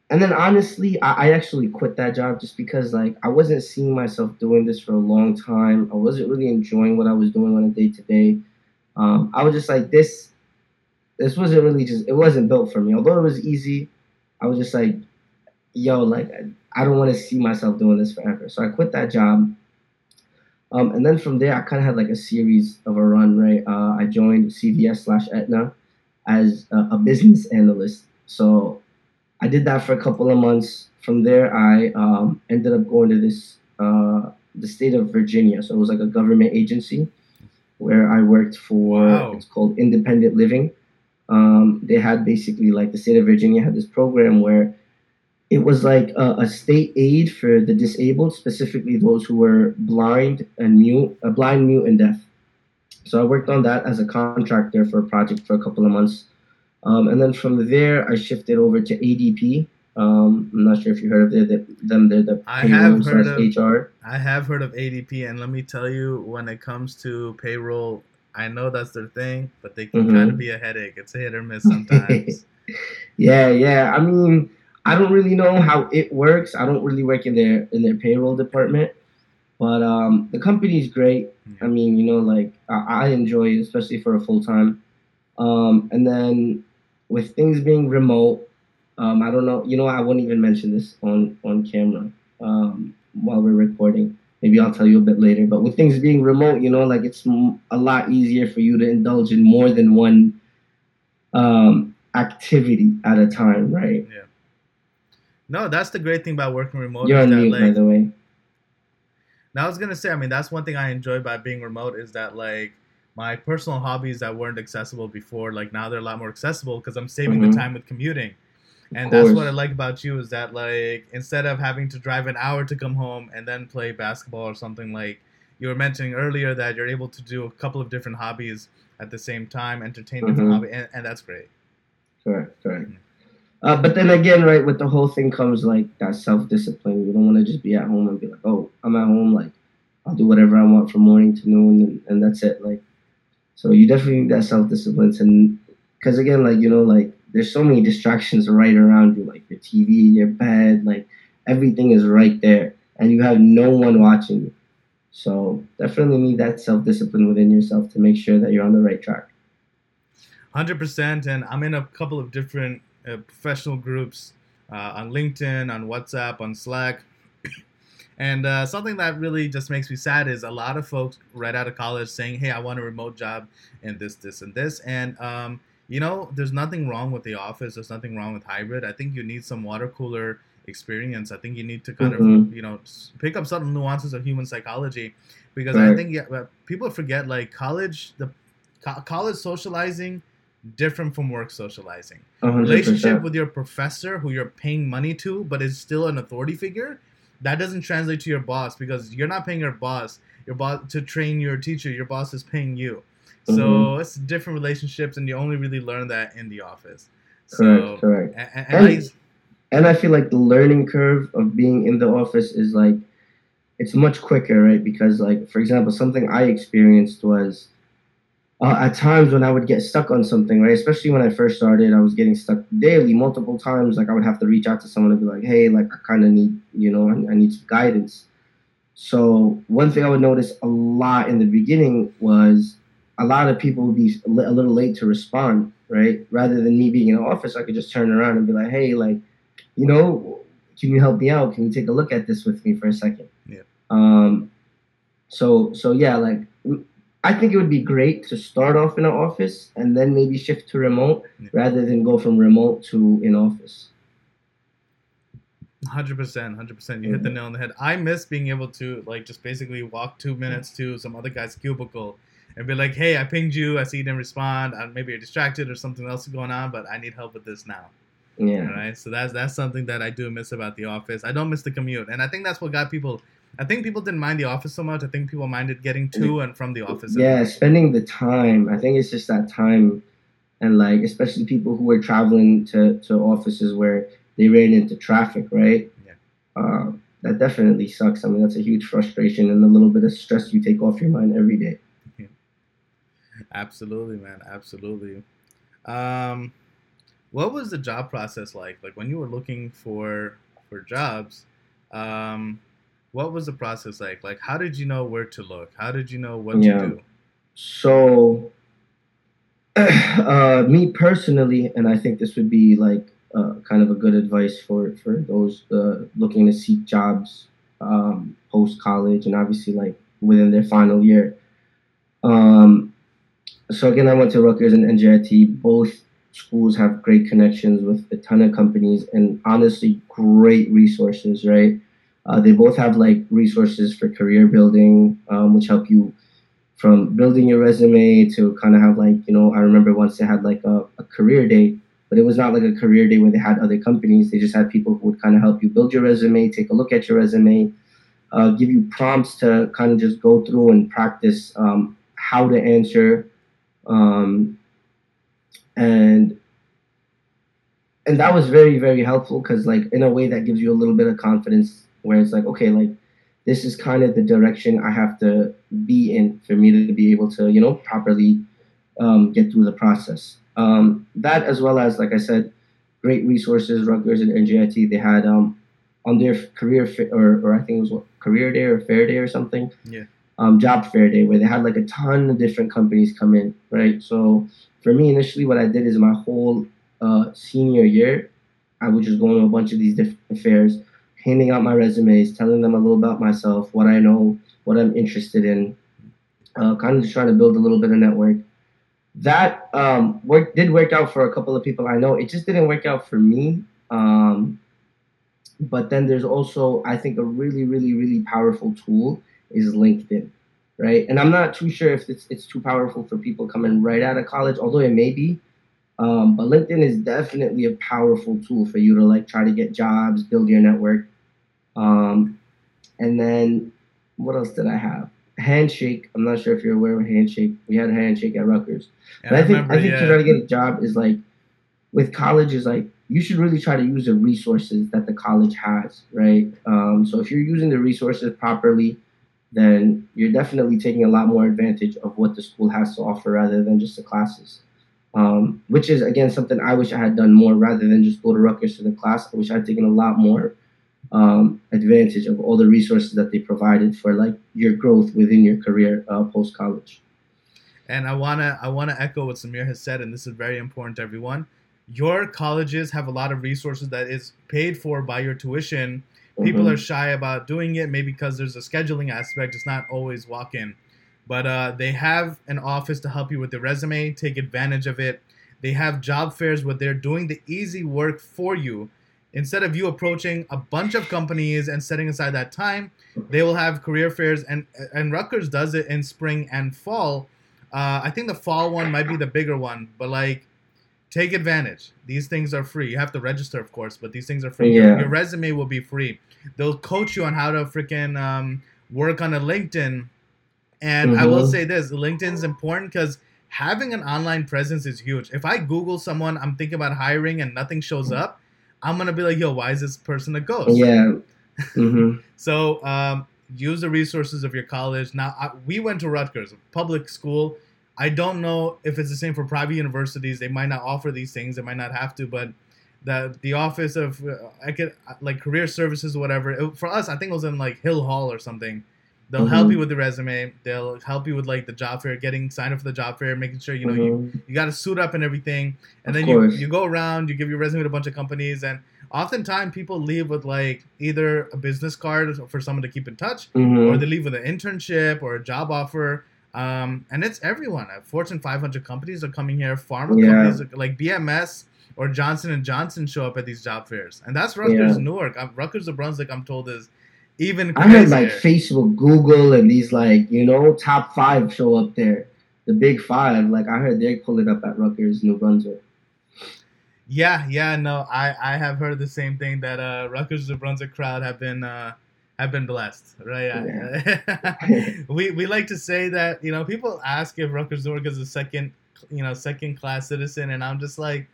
and then honestly, I, I actually quit that job just because like I wasn't seeing myself doing this for a long time. I wasn't really enjoying what I was doing on a day to day. I was just like this. This wasn't really just. It wasn't built for me. Although it was easy, I was just like, yo, like I don't want to see myself doing this forever. So I quit that job. Um, and then from there, I kind of had like a series of a run. Right, uh, I joined CVS slash Aetna as a, a business analyst. So I did that for a couple of months. From there, I um, ended up going to this uh, the state of Virginia. So it was like a government agency where I worked for. Wow. It's called Independent Living. Um, they had basically like the state of Virginia had this program where it was like a, a state aid for the disabled, specifically those who were blind and mute, uh, blind, mute, and deaf. So I worked on that as a contractor for a project for a couple of months. Um, and then from there, I shifted over to ADP. Um, I'm not sure if you heard of it, them. They're the I have heard of HR. I have heard of ADP, and let me tell you, when it comes to payroll, I know that's their thing, but they can Mhm. kind of be a headache. It's a hit or miss sometimes. Yeah, yeah. I mean, I don't really know how it works. I don't really work in their in their payroll department, but um, the company's great. I mean, you know, like I, I enjoy it, especially for a full time. Um, and then with things being remote, um, I don't know. You know, I won't even mention this on on camera um, while we're recording. Maybe I'll tell you a bit later. But with things being remote, you know, like it's m- a lot easier for you to indulge in more than one um, activity at a time, right? No, that's the great thing about working remote. You're on that, mute, by the way. Now I was gonna say, I mean, that's one thing I enjoy by being remote is that like my personal hobbies that weren't accessible before, like now they're a lot more accessible because I'm saving Mhm. the time with commuting. And that's what I like about you is that like instead of having to drive an hour to come home and then play basketball or something like you were mentioning earlier that you're able to do a couple of different hobbies at the same time, entertain mm-hmm. different hobby, and, and, that's great. Correct, correct. Uh, but then again, right, with the whole thing comes like that self discipline. You don't want to just be at home and be like, oh, I'm at home, like I'll do whatever I want from morning to noon, and, and that's it. Like, so you definitely need that self discipline, and because again, like you know, like there's so many distractions right around you, like your TV, your bed, like everything is right there, and you have no one watching you. So definitely need that self discipline within yourself to make sure that you're on the right track. Hundred percent, and I'm in a couple of different uh, professional groups uh, on LinkedIn, on WhatsApp, on Slack. And uh, something that really just makes me sad is a lot of folks right out of college saying, "Hey, I want a remote job and this, this, and this." And um, you know, there's nothing wrong with the office. There's nothing wrong with hybrid. I think you need some water cooler experience. I think you need to kind mm-hmm. of you know pick up some nuances of human psychology, because right. I think yeah, people forget like college the co- college socializing different from work socializing. 100%. Relationship with your professor who you're paying money to, but is still an authority figure that doesn't translate to your boss because you're not paying your boss your boss to train your teacher your boss is paying you so mm-hmm. it's different relationships and you only really learn that in the office correct so, correct and, and, and, I, and I feel like the learning curve of being in the office is like it's much quicker right because like for example something i experienced was uh, at times when I would get stuck on something, right? Especially when I first started, I was getting stuck daily, multiple times. Like I would have to reach out to someone and be like, "Hey, like I kind of need, you know, I, I, need some guidance." So one thing I would notice a lot in the beginning was a lot of people would be a little late to respond, right? Rather than me being in the office, I could just turn around and be like, "Hey, like, you know, can you help me out? Can you take a look at this with me for a second? Yeah. Um. So so yeah, like I think it would be great to start off in an office and then maybe shift to remote yeah. rather than go from remote to in office. Hundred percent, hundred percent. You mm-hmm. hit the nail on the head. I miss being able to like just basically walk two minutes to some other guy's cubicle and be like, "Hey, I pinged you. I see you didn't respond. I, maybe you're distracted or something else is going on, but I need help with this now." Yeah. All right. So that's that's something that I do miss about the office. I don't miss the commute, and I think that's what got people I think people didn't mind the office so much. I think people minded getting to and from the office. Yeah, spending the time. I think it's just that time, and like especially people who were traveling to to offices where they ran into traffic, right? Yeah. Uh, that definitely sucks. I mean, that's a huge frustration and a little bit of stress you take off your mind every day. Yeah. Absolutely, man. Absolutely. Um, what was the job process like? Like when you were looking for for jobs, um, what was the process like? Like, how did you know where to look? How did you know what yeah. to do? So, uh, me personally, and I think this would be like uh, kind of a good advice for for those uh, looking to seek jobs um, post college and obviously like within their final year. Um, so again, I went to Rutgers and NJIT. Both schools have great connections with a ton of companies and honestly great resources, right? Uh, they both have like resources for career building, um, which help you from building your resume to kind of have like you know I remember once they had like a, a career day, but it was not like a career day where they had other companies. They just had people who would kind of help you build your resume, take a look at your resume, uh, give you prompts to kind of just go through and practice um, how to answer, um, and and that was very very helpful because like in a way that gives you a little bit of confidence where it's like, okay, like this is kind of the direction I have to be in for me to be able to, you know, properly um, get through the process. Um, that as well as, like I said, great resources, Rutgers and NJIT, they had um, on their career fa- or, or I think it was what, career day or fair day or something. Yeah. Um, job fair day where they had like a ton of different companies come in, right? So for me, initially, what I did is my whole uh, senior year, I would just go to a bunch of these different fairs handing out my resumes, telling them a little about myself, what I know, what I'm interested in, uh, kind of just trying to build a little bit of network. That um, work did work out for a couple of people I know. It just didn't work out for me. Um, but then there's also, I think, a really, really, really powerful tool is LinkedIn, right? And I'm not too sure if it's it's too powerful for people coming right out of college, although it may be. Um, but LinkedIn is definitely a powerful tool for you to like try to get jobs, build your network. Um, and then what else did I have? Handshake. I'm not sure if you're aware of Handshake. We had a Handshake at Rutgers. Yeah, But I, think remember, I think yeah. to try to get a job is like with college is like you should really try to use the resources that the college has, right? Um, so if you're using the resources properly, then you're definitely taking a lot more advantage of what the school has to offer rather than just the classes. Um, which is again something I wish I had done more rather than just go to Rutgers for the class. I wish I'd taken a lot more um, advantage of all the resources that they provided for like your growth within your career uh, post college. And I wanna I wanna echo what Samir has said, and this is very important to everyone. Your colleges have a lot of resources that is paid for by your tuition. People Mhm. are shy about doing it, maybe because there's a scheduling aspect. It's not always walk in, but uh, they have an office to help you with the resume. Take advantage of it. They have job fairs where they're doing the easy work for you. Instead of you approaching a bunch of companies and setting aside that time, they will have career fairs, and and Rutgers does it in spring and fall. Uh, I think the fall one might be the bigger one, but like, take advantage. These things are free. You have to register, of course, but these things are free. Your, Yeah. your resume will be free. They'll coach you on how to freaking um, work on a LinkedIn. And I will Mhm. say this: LinkedIn is important because having an online presence is huge. If I Google someone I'm thinking about hiring and nothing shows up, I'm gonna be like, "Yo, why is this person a ghost?" Yeah. hmm So um, use the resources of your college. Now I, we went to Rutgers, a public school. I don't know if it's the same for private universities. They might not offer these things. They might not have to, but the the office of uh, I could like career services or whatever. It, for us, I think it was in like Hill Hall or something. They'll help Mhm. you with the resume. They'll help you with like the job fair, getting signed up for the job fair, making sure you know you Mhm. you got to suit up and everything and Of then you, course. you go around you give your resume to a bunch of companies and oftentimes people leave with like either a business card for someone to keep in touch Mhm. or they leave with an internship or a job offer um, and it's everyone fortune 500 companies are coming here pharma Yeah. companies like bms or johnson and johnson show up at these job fairs and that's rutgers Yeah. newark um, rutgers of brunswick i'm told is even I heard like Facebook, Google, and these like you know top five show up there. The big five, like I heard they pull it up at Rutgers, New Brunswick. Yeah, yeah, no, I I have heard the same thing that uh Rutgers of Brunswick crowd have been uh have been blessed, right? we we like to say that you know people ask if Rutgers Newark is a second you know second class citizen, and I'm just like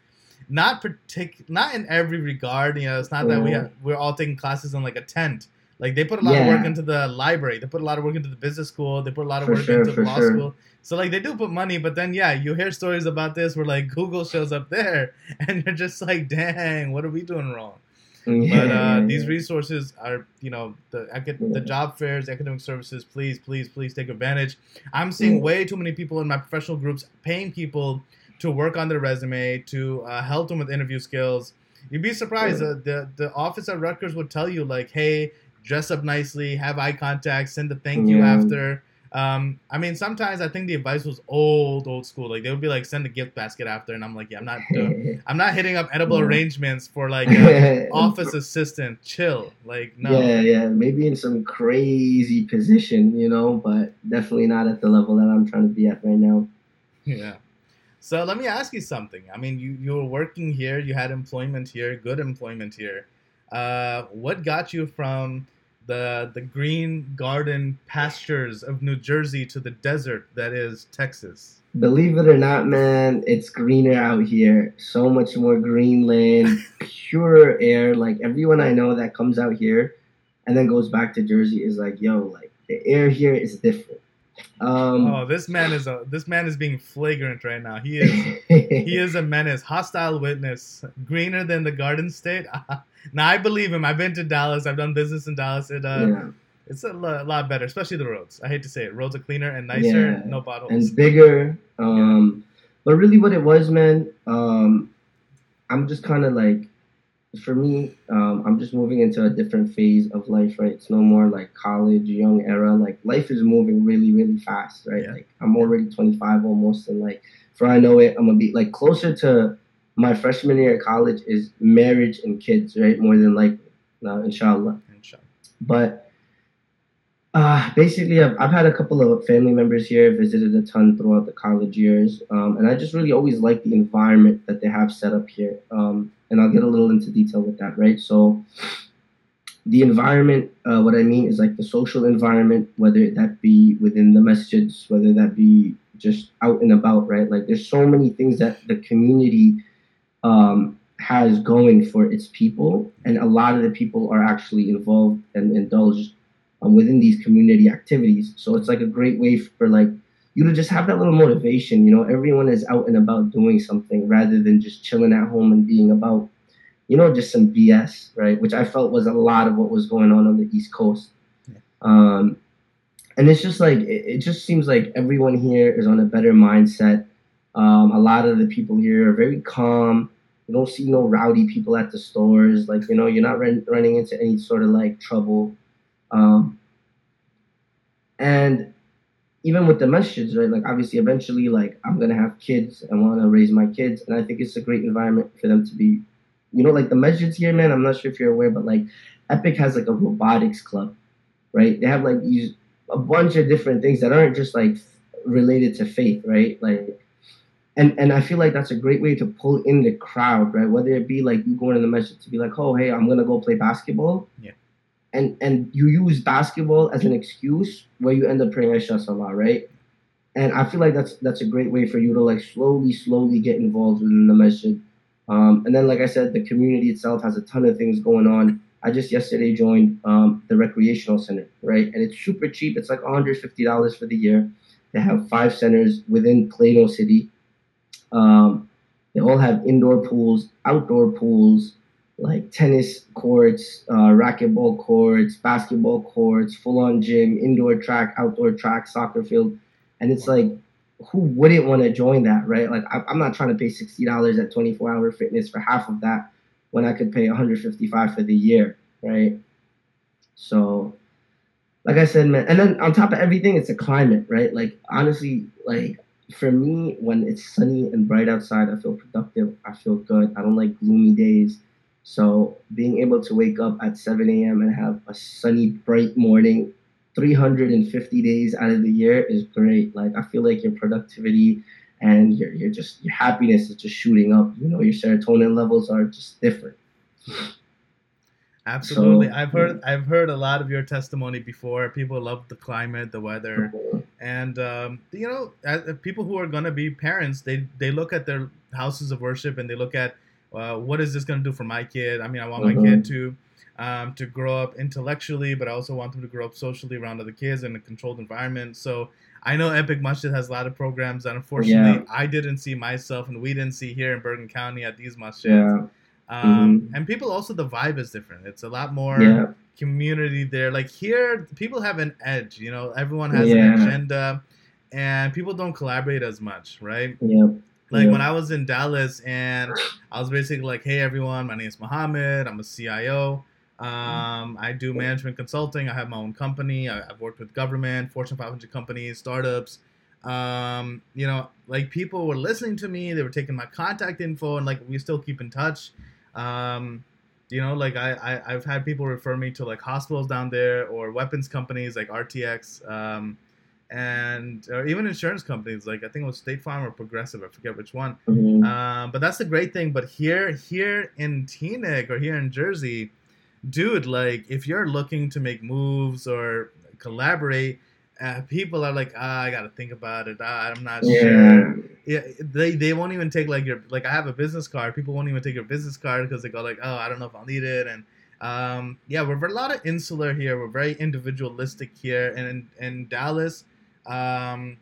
not partic not in every regard. You know, it's not that we have, we're all taking classes in like a tent. Like they put a lot of work into the library, they put a lot of work into the business school, they put a lot of For work sure, into law sure. school. So like they do put money, but then yeah, you hear stories about this where like Google shows up there, and you're just like, dang, what are we doing wrong? Yeah, But uh, these resources are, you know, the the job fairs, academic services. Please, please, please take advantage. I'm seeing Yeah. way too many people in my professional groups paying people to work on their resume to uh, help them with interview skills. You'd be surprised. Yeah. Uh, the the office at Rutgers would tell you like, hey, dress up nicely, have eye contact, send a thank you Yeah. after. Um, I mean, sometimes I think the advice was old, old school. Like they would be like, send a gift basket after, and I'm like, yeah, I'm not doing. I'm not hitting up edible Yeah. arrangements for like office assistant. Chill, like no. Yeah, yeah, maybe in some crazy position, you know, but definitely not at the level that I'm trying to be at right now. Yeah. So let me ask you something. I mean, you you were working here, you had employment here, good employment here. Uh, what got you from the the green garden pastures of New Jersey to the desert that is Texas? Believe it or not, man, it's greener out here. So much more green land, pure air. Like everyone I know that comes out here and then goes back to Jersey is like, yo, like the air here is different. Um, Oh, this man is a this man is being flagrant right now. He is he is a menace, hostile witness, greener than the Garden State. now I believe him. I've been to Dallas. I've done business in Dallas. It uh, yeah. It's a lo- lot better, especially the roads. I hate to say it. Roads are cleaner and nicer. Yeah. No potholes. and bigger. Um, But really, what it was, man, um, I'm just kind of like, for me, um, I'm just moving into a different phase of life, right? It's no more like college, young era. Like life is moving really, really fast, right? Yeah. Like I'm already 25 almost, and like for I know it, I'm gonna be like closer to my freshman year at college is marriage and kids, right? More than likely, uh, inshallah Inshallah. but Uh, basically, I've, I've had a couple of family members here, visited a ton throughout the college years, um, and I just really always like the environment that they have set up here. Um, and I'll get a little into detail with that, right? So, the environment, uh, what I mean is like the social environment, whether that be within the masjids, whether that be just out and about, right? Like, there's so many things that the community um, has going for its people, and a lot of the people are actually involved and indulged um, within these community activities. So it's like a great way for like you to just have that little motivation. You know, everyone is out and about doing something rather than just chilling at home and being about, you know, just some BS, right? Which I felt was a lot of what was going on on the East Coast. Um, and it's just like it, it, just seems like everyone here is on a better mindset. Um, a lot of the people here are very calm. You don't see no rowdy people at the stores. Like you know, you're not run, running into any sort of like trouble. Um, and even with the masjids, right? Like obviously, eventually, like I'm gonna have kids and want to raise my kids, and I think it's a great environment for them to be. You know, like the masjids here, man. I'm not sure if you're aware, but like Epic has like a robotics club, right? They have like these a bunch of different things that aren't just like related to faith, right? Like, and and I feel like that's a great way to pull in the crowd, right? Whether it be like you going in the masjid to be like, oh, hey, I'm gonna go play basketball. Yeah and and you use basketball as an excuse where you end up praying Isha Salah, right? And I feel like that's that's a great way for you to like slowly, slowly get involved within the masjid. Um, and then, like I said, the community itself has a ton of things going on. I just yesterday joined um, the recreational center, right? And it's super cheap. It's like $150 for the year. They have five centers within Plano City. Um, they all have indoor pools, outdoor pools, like tennis courts, uh, racquetball courts, basketball courts, full on gym, indoor track, outdoor track, soccer field. And it's like, who wouldn't want to join that, right? Like, I, am not trying to pay $60 at 24 hour fitness for half of that when I could pay 155 for the year, right? So, like I said, man, and then on top of everything, it's a climate, right? Like, honestly, like, for me, when it's sunny and bright outside, I feel productive. I feel good. I don't like gloomy days. So being able to wake up at 7 a.m. and have a sunny, bright morning, 350 days out of the year is great. Like I feel like your productivity and your your just your happiness is just shooting up. You know, your serotonin levels are just different. Absolutely, so, I've heard. I've heard a lot of your testimony before. People love the climate, the weather, mm-hmm. And um, you know, as, people who are gonna be parents, they they look at their houses of worship and they look at uh, what is this going to do for my kid? I mean, I want mm-hmm. my kid to um, to grow up intellectually, but I also want them to grow up socially around other kids in a controlled environment. So I know Epic Masjid has a lot of programs that unfortunately yeah. I didn't see myself and we didn't see here in Bergen County at these masjids. Yeah. Um, mm-hmm. And people also, the vibe is different. It's a lot more yeah. Community there. Like here, people have an edge, you know, everyone has yeah. an agenda and people don't collaborate as much, right? Yeah. Like yeah. when I was in Dallas and I was basically like, hey everyone, my name is Mohammed. I'm a CIO. Um, I do management consulting. I have my own company. I, have worked with government, Fortune 500 companies, startups. Um, you know, like people were listening to me. They were taking my contact info, and like we still keep in touch. Um, you know, like I, I have had people refer me to like hospitals down there or weapons companies like RTX. Um, and or even insurance companies like I think it was State Farm or Progressive, I forget which one. Mm-hmm. Um, but that's the great thing. But here, here in Teaneck or here in Jersey, dude, like if you're looking to make moves or collaborate, uh, people are like, ah, I gotta think about it. Ah, I'm not yeah. sure. Yeah, they they won't even take like your like I have a business card. People won't even take your business card because they go like, oh, I don't know if I'll need it and. Um, yeah, we're, we're a lot of insular here. We're very individualistic here, and in, in Dallas, um,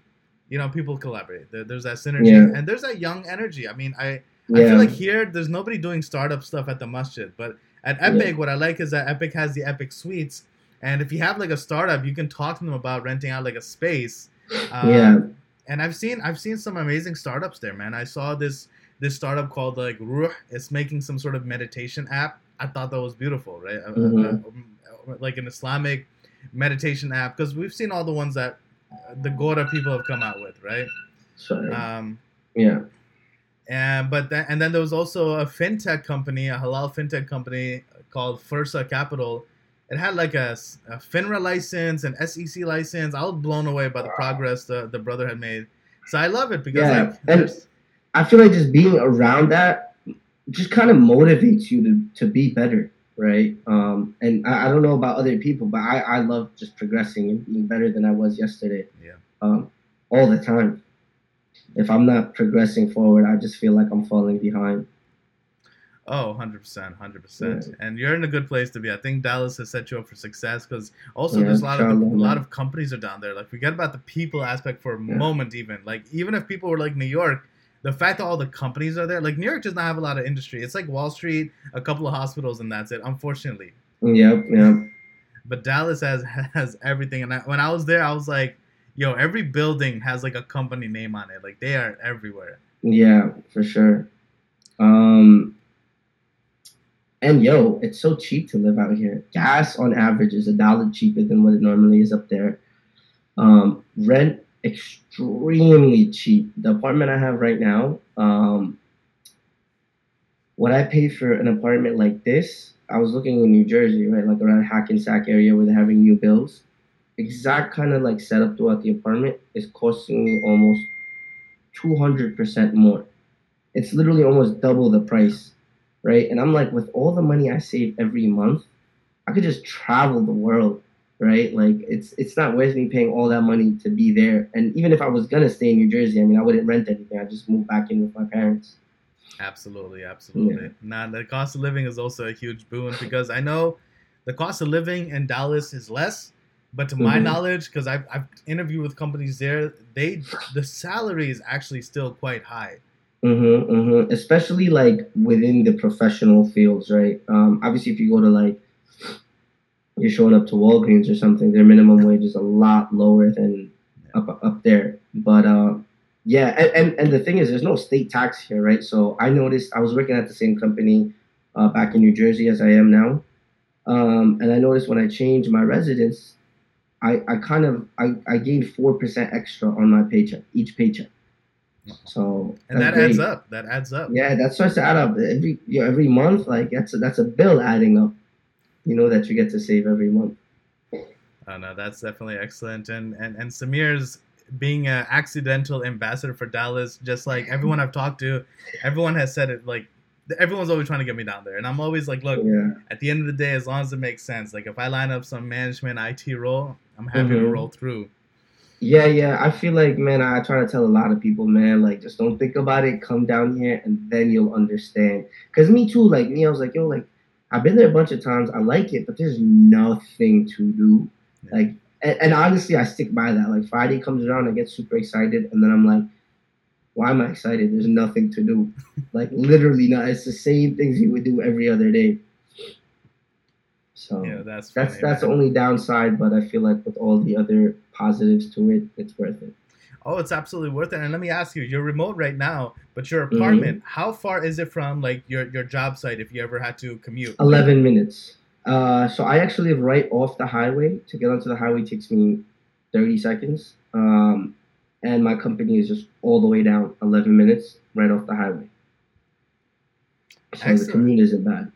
you know, people collaborate. There, there's that synergy, yeah. and there's that young energy. I mean, I yeah. I feel like here there's nobody doing startup stuff at the masjid, but at Epic, yeah. what I like is that Epic has the Epic Suites, and if you have like a startup, you can talk to them about renting out like a space. Um, yeah. And I've seen I've seen some amazing startups there, man. I saw this this startup called like Ruh. It's making some sort of meditation app. I thought that was beautiful, right? Uh, uh, mm-hmm. Uh, um, like an Islamic meditation app because we've seen all the ones that the Gora people have come out with, right? Sorry. Um, yeah. And but then and then there was also a fintech company, a halal fintech company called Fursa Capital, it had like a, a FINRA license and SEC license. I was blown away by the progress the, the brother had made. So I love it because Yeah, like and- I feel like just being around that just kind of motivates you to, to be better, right? Um, and I, I don't know about other people, but I, I love just progressing and being better than I was yesterday. Yeah. Um, all the time. If I'm not progressing forward, I just feel like I'm falling behind. Oh, 100%, 100%. And you're in a good place to be. I think Dallas has set you up for success because also Yeah, there's a lot of a lot of companies are down there. Like forget about the people aspect for a Yeah. moment even. Like even if people were like New York, the fact that all the companies are there, like New York does not have a lot of industry. It's like Wall Street, a couple of hospitals and that's it, unfortunately. Yep, yep. But Dallas has has everything and I, when I was there, I was like, yo, every building has like a company name on it. Like they are everywhere. Yeah, for sure. Um, and yo, it's so cheap to live out here. Gas on average is a dollar cheaper than what it normally is up there. Um, rent extremely cheap. The apartment I have right now, um, what I pay for an apartment like this, I was looking in New Jersey, right, like around Hackensack area where they're having new bills. Exact kind of like setup throughout the apartment is costing me almost two hundred percent more. It's literally almost double the price, right? And I'm like, with all the money I save every month, I could just travel the world, right? Like it's it's not worth me paying all that money to be there. And even if I was gonna stay in New Jersey, I mean, I wouldn't rent anything. I just move back in with my parents. Absolutely, absolutely. Now the cost of living is also a huge boon because I know the cost of living in Dallas is less, but to my Mhm. knowledge, because I've, I've interviewed with companies there, they the salary is actually still quite high. Mm-hmm, mm-hmm. Especially like within the professional fields, right? Um, obviously, if you go to like you're showing up to Walgreens or something, their minimum wage is a lot lower than up up there. But uh, yeah, and, and and the thing is, there's no state tax here, right? So I noticed I was working at the same company uh, back in New Jersey as I am now, um, and I noticed when I changed my residence, I I kind of I, I gained four percent extra on my paycheck each paycheck. So And that adds great. up. That adds up. Yeah, that starts to add up every you know, every month. Like that's a, that's a bill adding up. You know that you get to save every month. Oh no, that's definitely excellent. And and and Samir's being an accidental ambassador for Dallas, just like everyone I've talked to, everyone has said it. Like everyone's always trying to get me down there, and I'm always like, look, Yeah, at the end of the day, as long as it makes sense, like if I line up some management IT role, I'm happy to Mhm. roll through. Yeah, yeah. I feel like man, I try to tell a lot of people, man, like just don't think about it. Come down here, and then you'll understand. Cause me too. Like me, I was like, yo, like I've been there a bunch of times. I like it, but there's nothing to do. Yeah. Like, and, and honestly, I stick by that. Like Friday comes around, I get super excited, and then I'm like, why am I excited? There's nothing to do. Like literally, not. It's the same things you would do every other day. So Yeah, that's that's funny, that's the man. only downside, but I feel like with all the other positives to it, it's worth it. Oh, it's absolutely worth it. And let me ask you, you're remote right now, but your Mm-hmm. apartment, how far is it from like your your job site if you ever had to commute? Eleven minutes. Uh, so I actually live right off the highway. To get onto the highway takes me thirty seconds. Um, and my company is just all the way down, eleven minutes, right off the highway. So the commute isn't bad.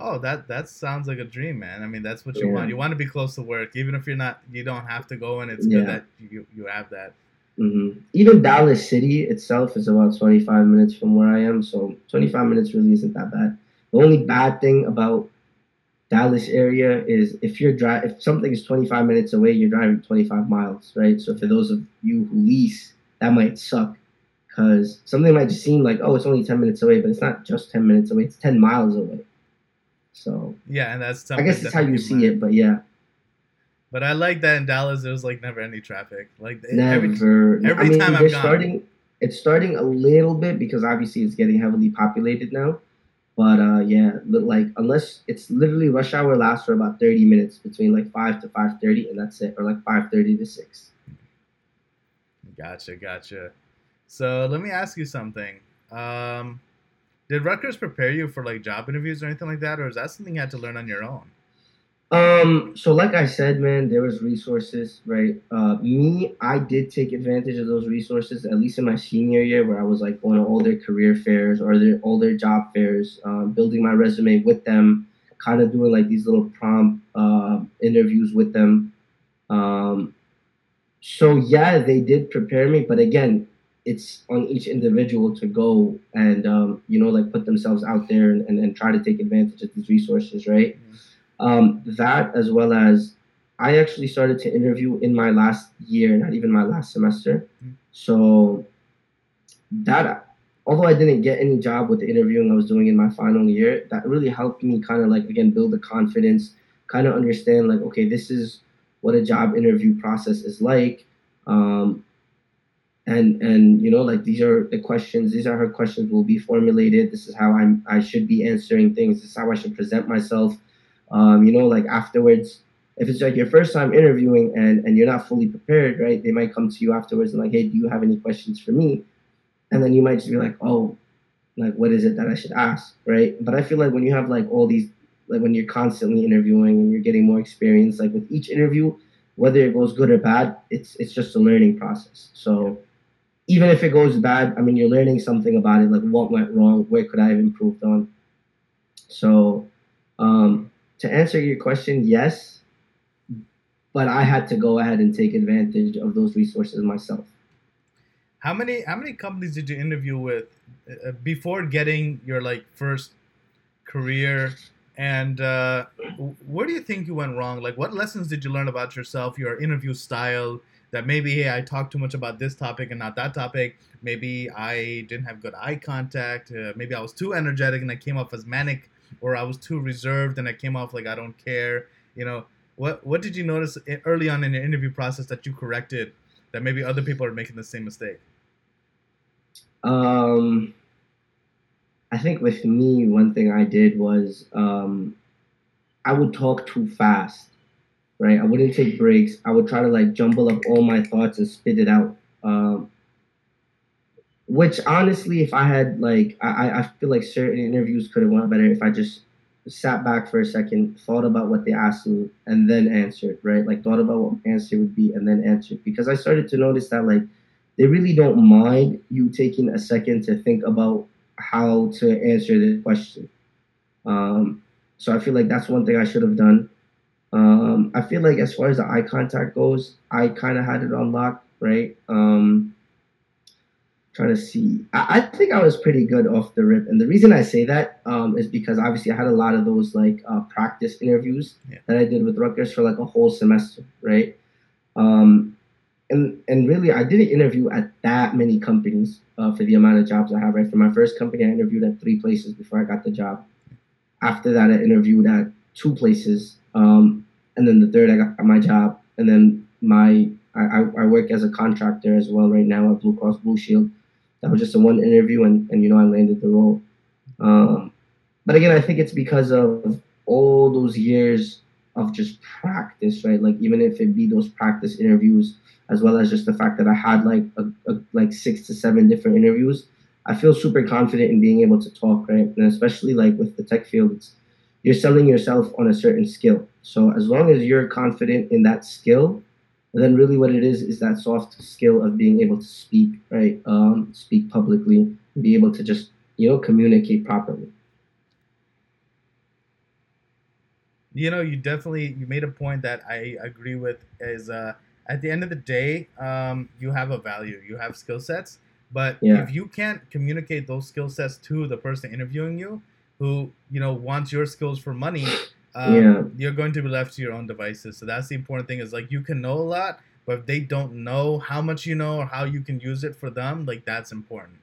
Oh, that that sounds like a dream, man. I mean, that's what you Yeah. want. You want to be close to work, even if you're not. You don't have to go, and it's Yeah. good that you you have that. hmm Even Dallas City itself is about 25 minutes from where I am, so 25 minutes really isn't that bad. The only bad thing about Dallas area is if you're dri- if something is 25 minutes away, you're driving 25 miles, right? So for those of you who lease, that might suck because something might just seem like oh, it's only 10 minutes away, but it's not just 10 minutes away; it's 10 miles away. So Yeah, and that's I guess that's how you see it, but yeah, But I like that in Dallas, there was like never any traffic. Like every Never. every I mean, time they're gone. starting. It's starting a little bit because obviously it's getting heavily populated now. But uh, yeah, like unless it's literally rush hour lasts for about thirty minutes between like five to five thirty, and that's it, or like five thirty to six. Gotcha, gotcha. So let me ask you something. Um, did Rutgers prepare you for like job interviews or anything like that, or is that something you had to learn on your own? Um, so like I said, man, there was resources, right? Uh, me, I did take advantage of those resources, at least in my senior year, where I was like going to all their career fairs or their all their job fairs, um, building my resume with them. kind of doing like these little prompt uh, interviews with them. Um, so yeah, they did prepare me, but again, it's on each individual to go and um, you know like put themselves out there and, and, and, try to take advantage of these resources, right? Mm-hmm. Um, that as well as I actually started to interview in my last year, not even my last semester. Mm-hmm. So that although I didn't get any job with the interviewing I was doing in my final year, that really helped me kind of like again build the confidence, kind of understand like okay, this is what a job interview process is like. Um, and and you know like these are the questions these are how questions will be formulated. This is how i'm i should be answering things. This is how i should present myself. Um, you know like afterwards if it's like your first time interviewing and and you're not fully prepared right they might come to you afterwards and like hey do you have any questions for me? And then you might just be like, oh, like what is it that I should ask, right? But I feel like when you have like all these, like when you're constantly interviewing and you're getting more experience, like with each interview, whether it goes good or bad, it's it's just a learning process. So even if it goes bad, I mean, you're learning something about it, like what went wrong, where could I have improved on. So um, to answer your question, yes, but I had to go ahead and take advantage of those resources myself. How many how many companies did you interview with uh, before getting your like first career? And uh, where do you think you went wrong? Like, what lessons did you learn about yourself, your interview style? That maybe hey, I talked too much about this topic and not that topic. Maybe I didn't have good eye contact. Uh, maybe I was too energetic and I came off as manic, or I was too reserved and I came off like I don't care. You know, what what did you notice early on in your interview process that you corrected that maybe other people are making the same mistake? Um, I think with me, one thing I did was um, I would talk too fast, right? I wouldn't take breaks. I would try to like jumble up all my thoughts and spit it out. Um, which honestly, if I had like, I, I feel like certain interviews could have went better if I just sat back for a second, thought about what they asked me, and then answered, right? Like thought about what my answer would be and then answered. Because I started to notice that like they really don't mind you taking a second to think about how to answer the question. Um, so I feel like that's one thing I should have done. Um, I feel like as far as the eye contact goes, I kind of had it on lock, right? Um, trying to see. I, I, think I was pretty good off the rip, and the reason I say that um, is because obviously I had a lot of those like uh, practice interviews yeah. that I did with Rutgers for like a whole semester, right? Um, and and really, I didn't interview at that many companies uh, for the amount of jobs I have. Right, for my first company, I interviewed at three places before I got the job. After that, I interviewed at two places, um, and then the third, I got my job, and then my I, I work as a contractor as well right now at Blue Cross Blue Shield. That was just a one interview, and, and you know I landed the role. Um, but again, I think it's because of all those years of just practice, right? Like even if it be those practice interviews, as well as just the fact that I had like a, a, like six to seven different interviews, I feel super confident in being able to talk, right? And especially like with the tech field, it's, you're selling yourself on a certain skill. So as long as you're confident in that skill, then really what it is is that soft skill of being able to speak, right? Um, speak publicly, be able to just you know communicate properly. You know, you definitely you made a point that I agree with is uh at the end of the day, um, you have a value, you have skill sets. But yeah. if you can't communicate those skill sets to the person interviewing you, who you know wants your skills for money, um, yeah. you're going to be left to your own devices. So that's the important thing. Is like you can know a lot, but if they don't know how much you know or how you can use it for them, like that's important.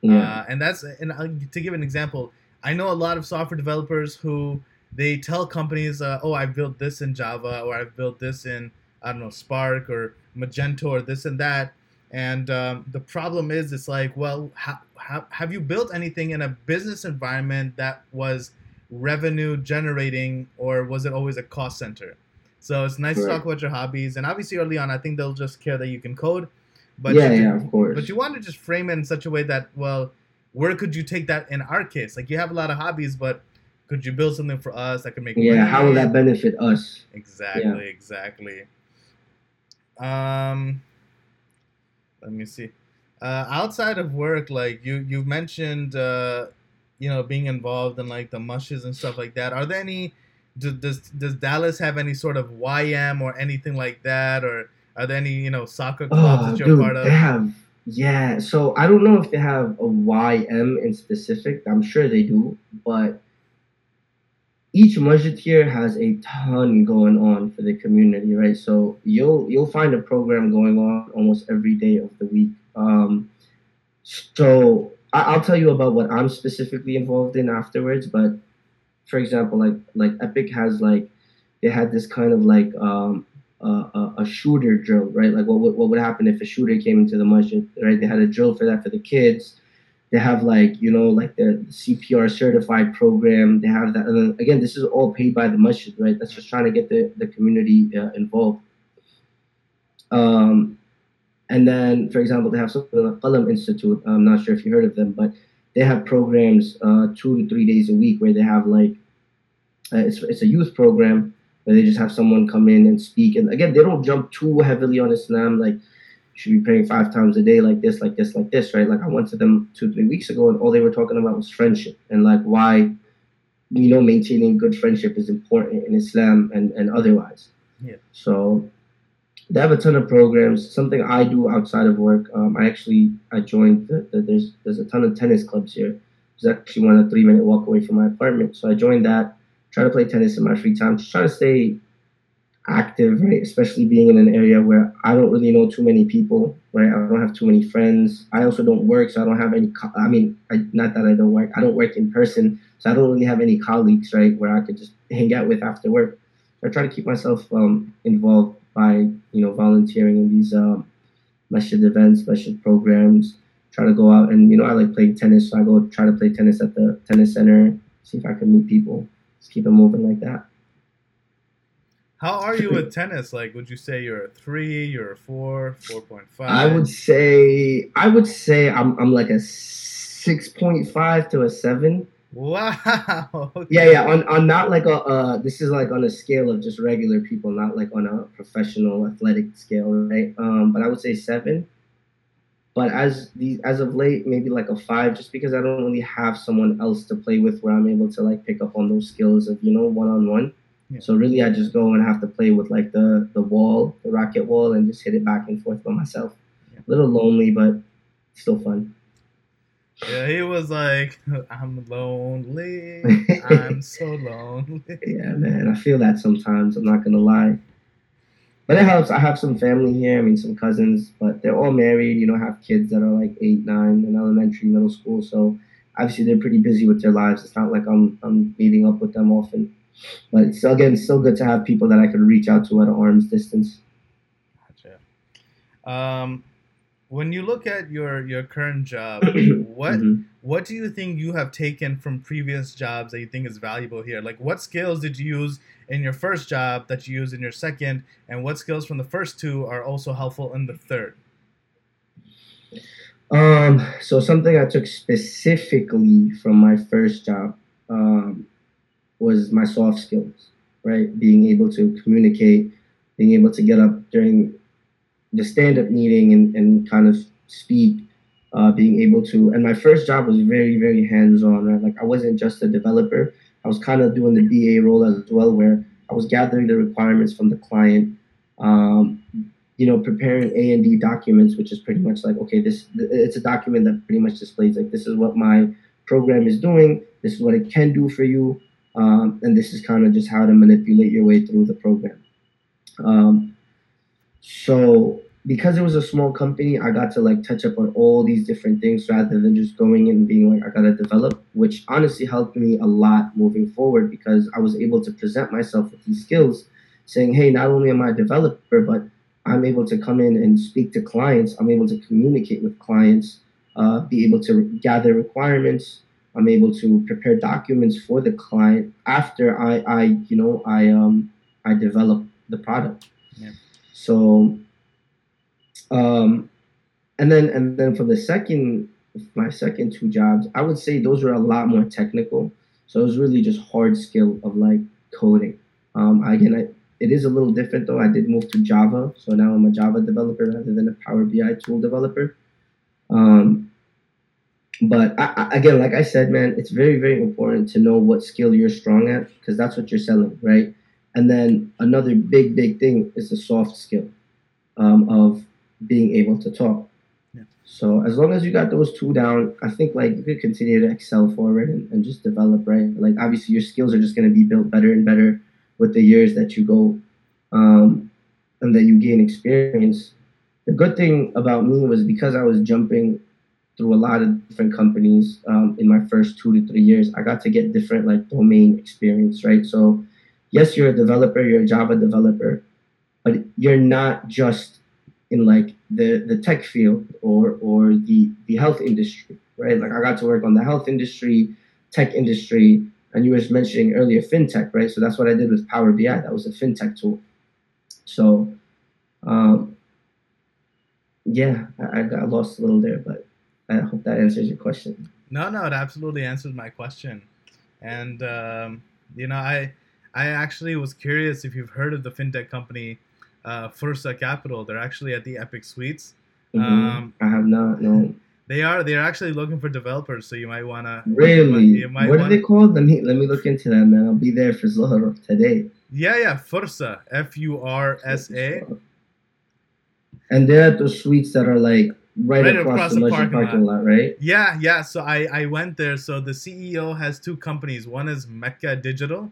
Yeah. Uh, and that's and to give an example, I know a lot of software developers who they tell companies, uh, "Oh, I built this in Java," or "I've built this in I don't know Spark or Magento or this and that. And um, the problem is, it's like, well, ha- ha- have you built anything in a business environment that was revenue generating, or was it always a cost center? So it's nice right. to talk about your hobbies, and obviously early on, I think they'll just care that you can code. But yeah, you, yeah, of course. But you want to just frame it in such a way that, well, where could you take that in our case? Like you have a lot of hobbies, but could you build something for us that could make yeah? Money? How will that benefit us? Exactly, yeah. exactly. Um, let me see. Uh, outside of work, like you, you've mentioned, uh, you know being involved in like the masjids and stuff like that, are there any? Does does Dallas have any sort of YM or anything like that, or are there any you know soccer clubs Oh, that you're dude, part of? they have. Yeah, so I don't know if they have a YM in specific. I'm sure they do, but each masjid here has a ton going on for the community, right? So you'll you'll find a program going on almost every day of the week. Um, so I, I'll tell you about what I'm specifically involved in afterwards. But for example, like like Epic has like they had this kind of like um, a, a, shooter drill, right? Like what, would- what would happen if a shooter came into the masjid, right? They had a drill for that for the kids. They have like you know like the CPR certified program. They have that. And then, again, this is all paid by the masjid, right? That's just trying to get the the community uh, involved. Um, and then, for example, they have something like Qalam Institute. I'm not sure if you heard of them, but they have programs uh, two to three days a week where they have like uh, it's it's a youth program where they just have someone come in and speak. And again, they don't jump too heavily on Islam, like you should be praying five times a day, like this, like this, like this, right? Like I went to them two, three weeks ago, and all they were talking about was friendship and like why, you know, maintaining good friendship is important in Islam and and otherwise. Yeah. So they have a ton of programs. Something I do outside of work. Um, I actually I joined. The, the, there's there's a ton of tennis clubs here. It's actually one a three minute walk away from my apartment. So I joined that try to play tennis in my free time, just trying to stay active, right? Especially being in an area where I don't really know too many people, right? I don't have too many friends. I also don't work, so I don't have any. Co- I mean, I, not that I don't work. I don't work in person, so I don't really have any colleagues, right, where I could just hang out with after work. I try to keep myself um, involved by you know volunteering in these um, masjid events, masjid programs. Try to go out and you know I like playing tennis, so I go try to play tennis at the tennis center. See if I can meet people just keep it moving like that. How are you with tennis? Like, would you say you're a three, you're a four, four point five? I would say I would say I'm I'm like a six point five to a seven. Wow. okay. Yeah, yeah. On on not like a uh, this is like on a scale of just regular people, not like on a professional athletic scale, right? Um, but I would say seven. But as the as of late, maybe like a five, just because I don't really have someone else to play with where I'm able to like pick up on those skills of you know one on one. Yeah. So really, I just go and have to play with like the the wall, the racket wall, and just hit it back and forth by myself. Yeah. A little lonely, but still fun. Yeah, he was like, I'm lonely. I'm so lonely. Yeah, man, I feel that sometimes. I'm not gonna lie, but it helps. I have some family here. I mean, some cousins, but they're all married. You know, have kids that are like eight, nine, in elementary, middle school. So obviously, they're pretty busy with their lives. It's not like I'm I'm meeting up with them often. But it's again, it's still good to have people that I could reach out to at arm's distance. Gotcha. Um, when you look at your your current job, what Mhm. what do you think you have taken from previous jobs that you think is valuable here? Like, what skills did you use in your first job that you use in your second, and what skills from the first two are also helpful in the third? Um, so something I took specifically from my first job um, was my soft skills, right? Being able to communicate, being able to get up during the stand-up meeting and, and kind of speak, uh, being able to. And my first job was very, very hands-on, right? Like I wasn't just a developer. I was kind of doing the BA role as well, where I was gathering the requirements from the client, um, you know, preparing A and D documents, which is pretty much like, okay, this it's a document that pretty much displays like this is what my program is doing, this is what it can do for you, um, and this is kind of just how to manipulate your way through the program. Um, so because it was a small company, I got to like touch up on all these different things rather than just going in and being like, I gotta develop, which honestly helped me a lot moving forward because I was able to present myself with these skills, saying, hey, not only am I a developer, but I'm able to come in and speak to clients. I'm able to communicate with clients, uh, be able to gather requirements. I'm able to prepare documents for the client after I, I you know, I um, I develop the product. Yeah. So, um, and then and then for the second, my second two jobs, I would say those were a lot more technical. So it was really just hard skill of like coding. Um, again, I, it is a little different though. I did move to Java, so now I'm a Java developer rather than a Power BI tool developer. Um, but I, I, again, like I said, man, it's very, very important to know what skill you're strong at because that's what you're selling, right? And then another big, big thing is the soft skill um, of being able to talk. Yeah. So as long as you got those two down, I think like you could continue to excel forward and, and just develop, right? Like obviously your skills are just going to be built better and better with the years that you go um, and that you gain experience. The good thing about me was because I was jumping through a lot of different companies um, in my first two to three years, I got to get different like domain experience, right? So, yes, you're a developer, you're a Java developer, but you're not just in like the the tech field or or the the health industry, right? Like I got to work on the health industry, tech industry, and you were mentioning earlier fintech, right? So that's what I did with Power BI. That was a fintech tool. So, um, yeah, I, I got lost a little there, but I hope that answers your question. No, no, it absolutely answers my question. And um, you know, I I actually was curious if you've heard of the fintech company uh, Fursa Capital. They're actually at the Epic Suites. Mm-hmm. Um, I have not. No. They are. They're actually looking for developers, so you might wanna. Really? You might, what wanna, are they called? Let me let me look into that, man. I'll be there for Zohar today. Yeah, yeah, Fursa, F U R S A. And they're at those suites that are like right, right across, across, the, the parking, parking lot. lot. right? Yeah, yeah. So I I went there. So the CEO has two companies. One is Mecca Digital,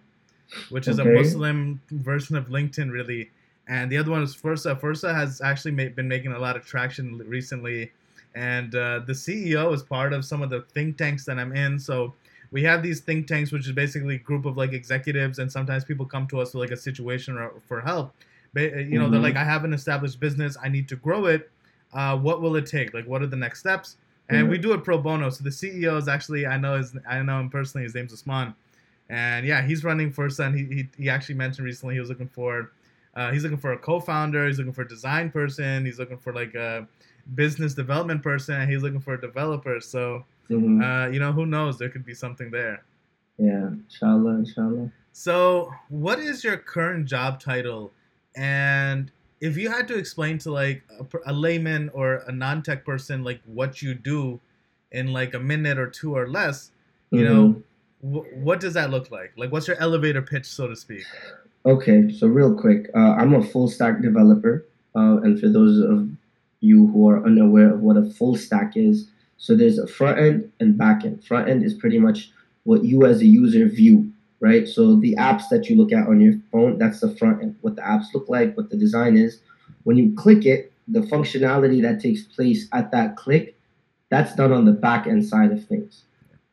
which is okay. a Muslim version of LinkedIn, really, and the other one is Fursa. Fursa has actually made, been making a lot of traction recently, and uh, the CEO is part of some of the think tanks that I'm in. So we have these think tanks, which is basically a group of like executives, and sometimes people come to us with like a situation or for help. But, you know, mm-hmm. they're like, I have an established business, I need to grow it uh, what will it take? Like, what are the next steps? And mm-hmm. we do it pro bono. So the CEO is actually, I know his, I know him personally. His name's Usman, and yeah, he's running for Sun. He, he, he actually mentioned recently he was looking for, uh, he's looking for a co-founder. He's looking for a design person. He's looking for like a business development person. And he's looking for a developer. So, mm-hmm. uh, you know, who knows? There could be something there. Yeah, inshallah, inshallah. So, what is your current job title? And if you had to explain to like a, a layman or a non-tech person like what you do in like a minute or two or less, you mm-hmm. know, w- what does that look like? Like, what's your elevator pitch, so to speak? Okay, so real quick, uh, I'm a full stack developer, uh, and for those of you who are unaware of what a full stack is, so there's a front end and back end. Front end is pretty much what you as a user view right? So the apps that you look at on your phone, that's the front end, what the apps look like, what the design is. When you click it, the functionality that takes place at that click, that's done on the back end side of things.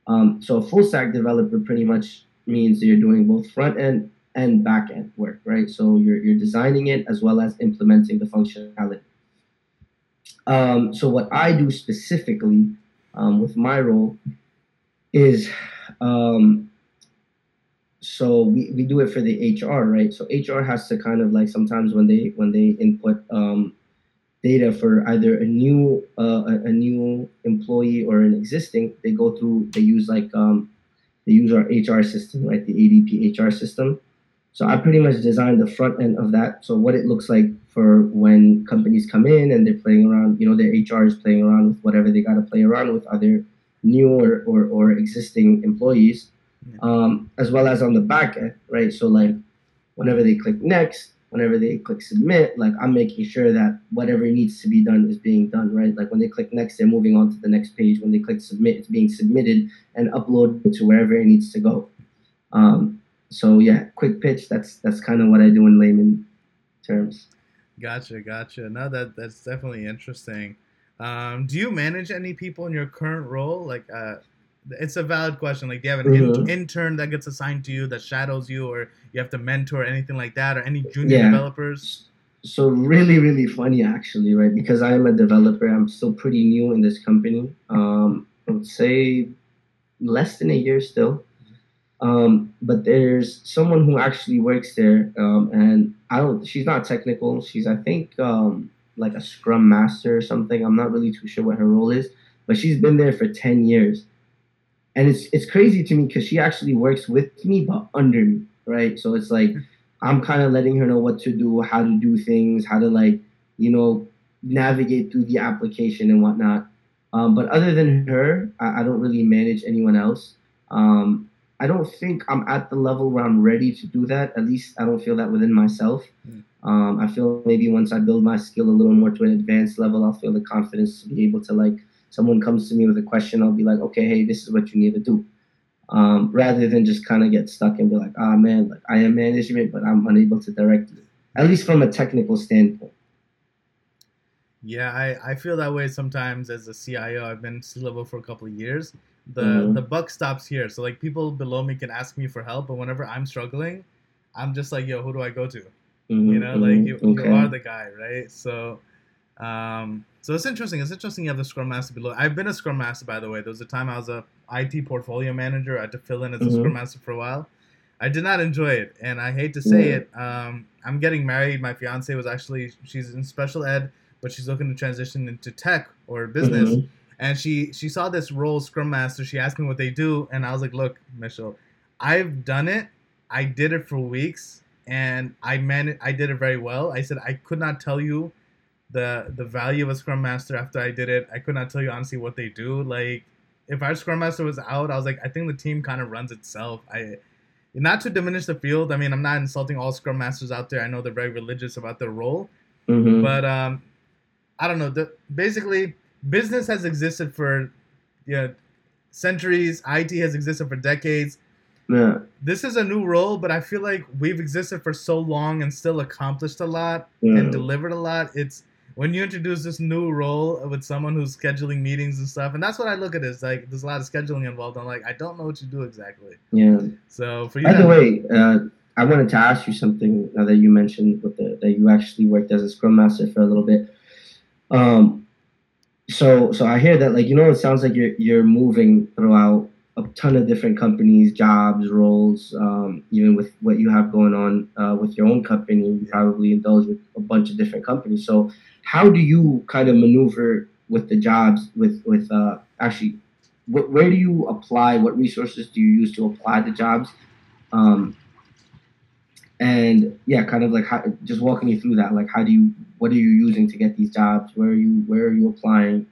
Um, so a full stack developer pretty much means you're doing both front end and back end work, right? So you're, you're designing it as well as implementing the functionality. Um, so what I do specifically um, with my role is um, so we, we do it for the HR, right? So HR has to kind of like sometimes when they when they input um, data for either a new uh, a, new employee or an existing, they go through they use like um, they use our HR system, like The ADP HR system. So I pretty much designed the front end of that. So what it looks like for when companies come in and they're playing around, you know, their HR is playing around with whatever they got to play around with other new or, or, or existing employees um, as well as on the back end, right? So like whenever they click next, whenever they click submit, like I'm making sure that whatever needs to be done is being done, right? Like when they click next, they're moving on to the next page. When they click submit, it's being submitted and uploaded to wherever it needs to go. Um, so yeah, quick pitch. That's that's kind of what I do in layman terms. Gotcha, gotcha. No, that that's definitely interesting. Um, do you manage any people in your current role? Like, uh, it's a valid question. Like, do you have an mm-hmm. in- intern that gets assigned to you that shadows you, or you have to mentor anything like that, or any junior yeah. developers? So really, really funny actually, right? Because I am a developer, I'm still pretty new in this company. Um, I would say less than a year still. Um, but there's someone who actually works there, um, and I don't. She's not technical. She's I think um, like a Scrum Master or something. I'm not really too sure what her role is, but she's been there for ten years and it's it's crazy to me because she actually works with me but under me right so it's like i'm kind of letting her know what to do how to do things how to like you know navigate through the application and whatnot Um, but other than her, I, I, don't really manage anyone else. Um, I don't think I'm at the level where I'm ready to do that. At least I don't feel that within myself. Mm. Um, I feel maybe once I build my skill a little more to an advanced level, I'll feel the confidence to be able to like someone comes to me with a question, I'll be like, okay, hey, this is what you need to do. Um, rather than just kind of get stuck and be like, ah, oh, man, like I am management, but I'm unable to direct you, at least from a technical standpoint. Yeah, I, I feel that way sometimes as a CIO. I've been C level for a couple of years. The mm-hmm. the buck stops here. So like people below me can ask me for help, but whenever I'm struggling, I'm just like, yo, who do I go to? Mm-hmm, you know, mm-hmm, like you, okay. you are the guy, right? So um so it's interesting. It's interesting you have the Scrum Master below. I've been a Scrum Master, by the way. There was a time I was a IT portfolio manager. I had to fill in as a mm-hmm. Scrum Master for a while. I did not enjoy it, and I hate to say it. Um, I'm getting married. My fiance was actually she's in special ed but she's looking to transition into tech or business. Mm-hmm. And she she saw this role Scrum Master. She asked me what they do, and I was like, "Look, Mitchell, I've done it. I did it for weeks, and I man I did it very well. I said I could not tell you the the value of a Scrum Master after I did it. I could not tell you honestly what they do. Like if our Scrum Master was out, I was like, I think the team kind of runs itself. I not to diminish the field. I mean, I'm not insulting all Scrum Masters out there. I know they're very religious about their role, mm-hmm. but um, I don't know. The, basically, business has existed for you know, centuries. IT has existed for decades. Yeah. This is a new role, but I feel like we've existed for so long and still accomplished a lot yeah. and delivered a lot. It's when you introduce this new role with someone who's scheduling meetings and stuff, and that's what I look at. Is like there's a lot of scheduling involved. I'm like, I don't know what you do exactly. Yeah. So for you, by the way, uh, I wanted to ask you something now that you mentioned with the, that you actually worked as a scrum master for a little bit. Um, so so I hear that like you know it sounds like you're you're moving throughout a ton of different companies, jobs, roles, um, even with what you have going on uh, with your own company, you probably indulge with a bunch of different companies. So how do you kind of maneuver with the jobs with with uh, actually wh- where do you apply? What resources do you use to apply the jobs? Um, and yeah, kind of like how, just walking you through that. Like, how do you, what are you using to get these jobs? Where are you, where are you applying?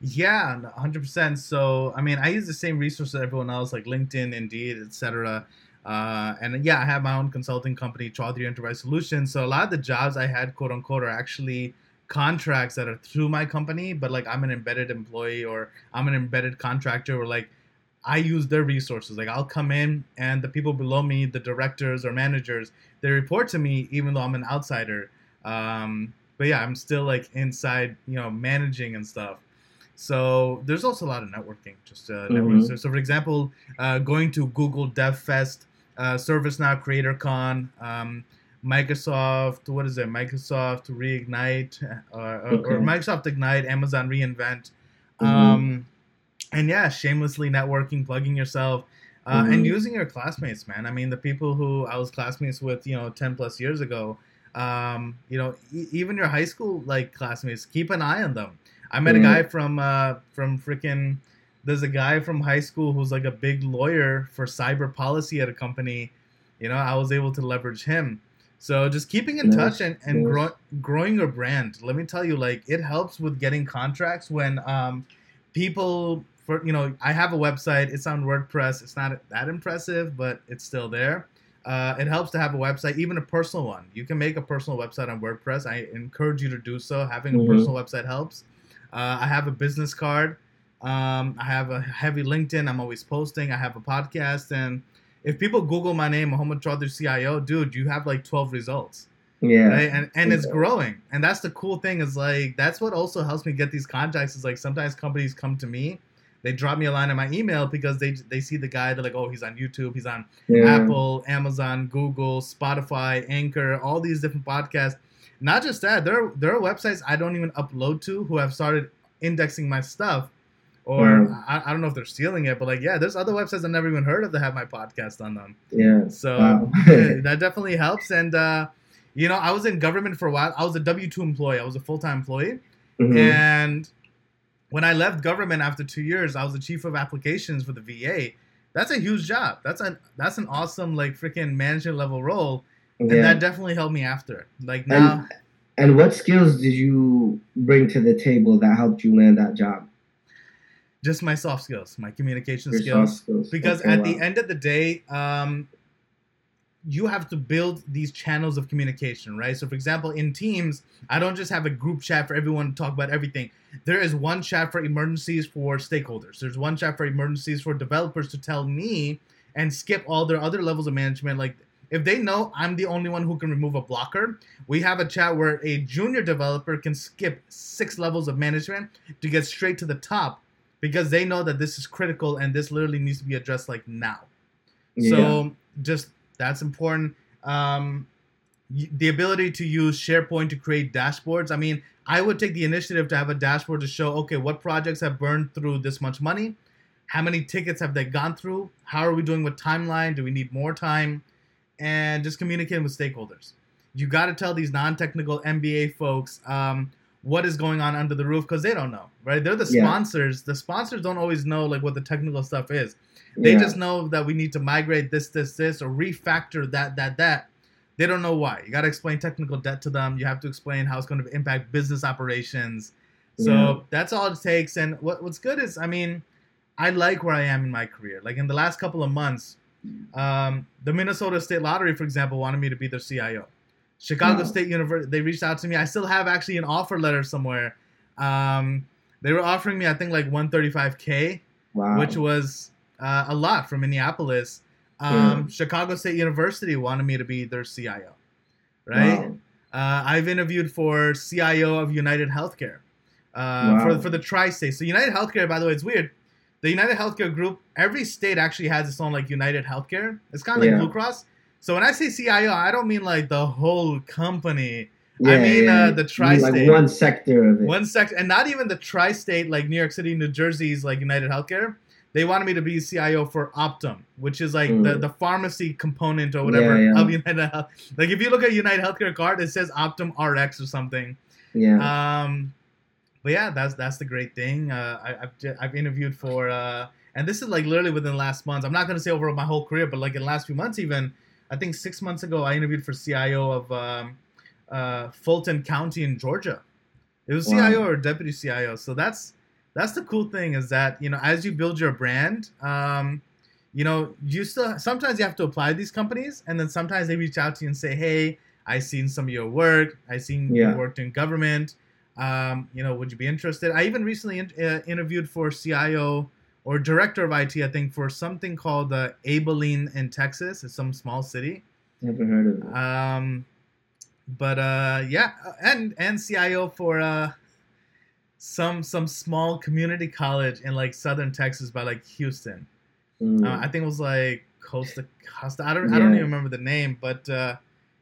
Yeah, hundred percent. So, I mean, I use the same resources everyone else, like LinkedIn, Indeed, etc. Uh, and yeah, I have my own consulting company, Chaudhry Enterprise Solutions. So a lot of the jobs I had, quote unquote, are actually contracts that are through my company, but like I'm an embedded employee or I'm an embedded contractor, or like I use their resources. Like I'll come in and the people below me, the directors or managers, they report to me even though I'm an outsider. Um, but yeah, I'm still like inside, you know, managing and stuff. So there's also a lot of networking, just uh, mm-hmm. So, so, for example, uh, going to Google Dev Fest, uh, ServiceNow Creator Con, um, Microsoft, what is it? Microsoft Reignite, uh, okay. or Microsoft Ignite, Amazon reInvent. Mm-hmm. Um, and yeah, shamelessly networking, plugging yourself, uh, mm-hmm. and using your classmates, man. I mean, the people who I was classmates with, you know, ten plus years ago, um, you know, e- even your high school like classmates, keep an eye on them. I met mm-hmm. a guy from uh, from freaking. There's a guy from high school who's like a big lawyer for cyber policy at a company. You know, I was able to leverage him. So just keeping in touch and, and grow, growing your brand. Let me tell you, like it helps with getting contracts when um, people for you know, I have a website. It's on WordPress. It's not that impressive, but it's still there. Uh, it helps to have a website, even a personal one. You can make a personal website on WordPress. I encourage you to do so. Having a mm-hmm. personal website helps. Uh, I have a business card. Um, I have a heavy LinkedIn. I'm always posting. I have a podcast, and if people Google my name, Mohammad Chaudhry CIO, dude, you have like 12 results. Yeah. Right? And and it's growing. And that's the cool thing is like that's what also helps me get these contacts is like sometimes companies come to me they drop me a line in my email because they they see the guy. They're like, oh, he's on YouTube, he's on yeah. Apple, Amazon, Google, Spotify, Anchor, all these different podcasts. Not just that, there are, there are websites I don't even upload to who have started indexing my stuff. Or yeah. I, I, don't know if they're stealing it, but like, yeah, there's other websites I've never even heard of that have my podcast on them. Yeah. So wow. that definitely helps. And, uh, you know, I was in government for a while. I was a W 2 employee, I was a full time employee. Mm-hmm. And when I left government after two years, I was the chief of applications for the VA. That's a huge job. That's a that's an awesome like freaking management level role, and yeah. that definitely helped me after. Like now, And what skills did you bring to the table that helped you land that job? Just my soft skills, my communication skills. skills. Because okay, at wow. the end of the day, um, you have to build these channels of communication, right? So, for example, in Teams, I don't just have a group chat for everyone to talk about everything. There is one chat for emergencies for stakeholders. There's one chat for emergencies for developers to tell me and skip all their other levels of management. Like, if they know I'm the only one who can remove a blocker, we have a chat where a junior developer can skip six levels of management to get straight to the top because they know that this is critical and this literally needs to be addressed like now. Yeah. So, just that's important. Um, the ability to use SharePoint to create dashboards. I mean, I would take the initiative to have a dashboard to show, okay, what projects have burned through this much money? How many tickets have they gone through? How are we doing with timeline? Do we need more time? And just communicating with stakeholders. You got to tell these non-technical MBA folks um, what is going on under the roof because they don't know, right? They're the sponsors. Yeah. The sponsors don't always know like what the technical stuff is. They yeah. just know that we need to migrate this, this, this, or refactor that, that, that. They don't know why. You got to explain technical debt to them. You have to explain how it's going to impact business operations. So yeah. that's all it takes. And what, what's good is, I mean, I like where I am in my career. Like in the last couple of months, um, the Minnesota State Lottery, for example, wanted me to be their CIO. Chicago wow. State University, they reached out to me. I still have actually an offer letter somewhere. Um, they were offering me, I think, like 135k, wow. which was uh, a lot from Minneapolis. Um, yeah. Chicago State University wanted me to be their CIO, right? Wow. Uh, I've interviewed for CIO of United Healthcare uh, for for the tri-state. So United Healthcare, by the way, it's weird. The United Healthcare Group, every state actually has its own like United Healthcare. It's kind of like yeah. Blue Cross. So when I say CIO, I don't mean like the whole company. Yeah, I mean yeah. uh, the tri-state, like one sector of it. One sector, and not even the tri-state like New York City, New Jersey's like United Healthcare they wanted me to be CIO for Optum, which is like mm. the, the pharmacy component or whatever yeah. of United Health. Like if you look at United Healthcare card, it says Optum RX or something. Yeah. Um, but yeah, that's that's the great thing. Uh, I, have I've interviewed for, uh, and this is like literally within the last months. I'm not gonna say over my whole career, but like in the last few months, even I think six months ago, I interviewed for CIO of um, uh, Fulton County in Georgia. It was wow. CIO or deputy CIO, so that's that's the cool thing is that you know as you build your brand um, you know you still sometimes you have to apply to these companies and then sometimes they reach out to you and say hey i seen some of your work i seen yeah. you worked in government um, you know would you be interested i even recently in, uh, interviewed for cio or director of it i think for something called uh, abilene in texas it's some small city never heard of it um, but uh, yeah and and cio for uh, some some small community college in like southern Texas by like Houston. Mm. Uh, I think it was like Costa Costa. I don't yeah. I don't even remember the name, but uh,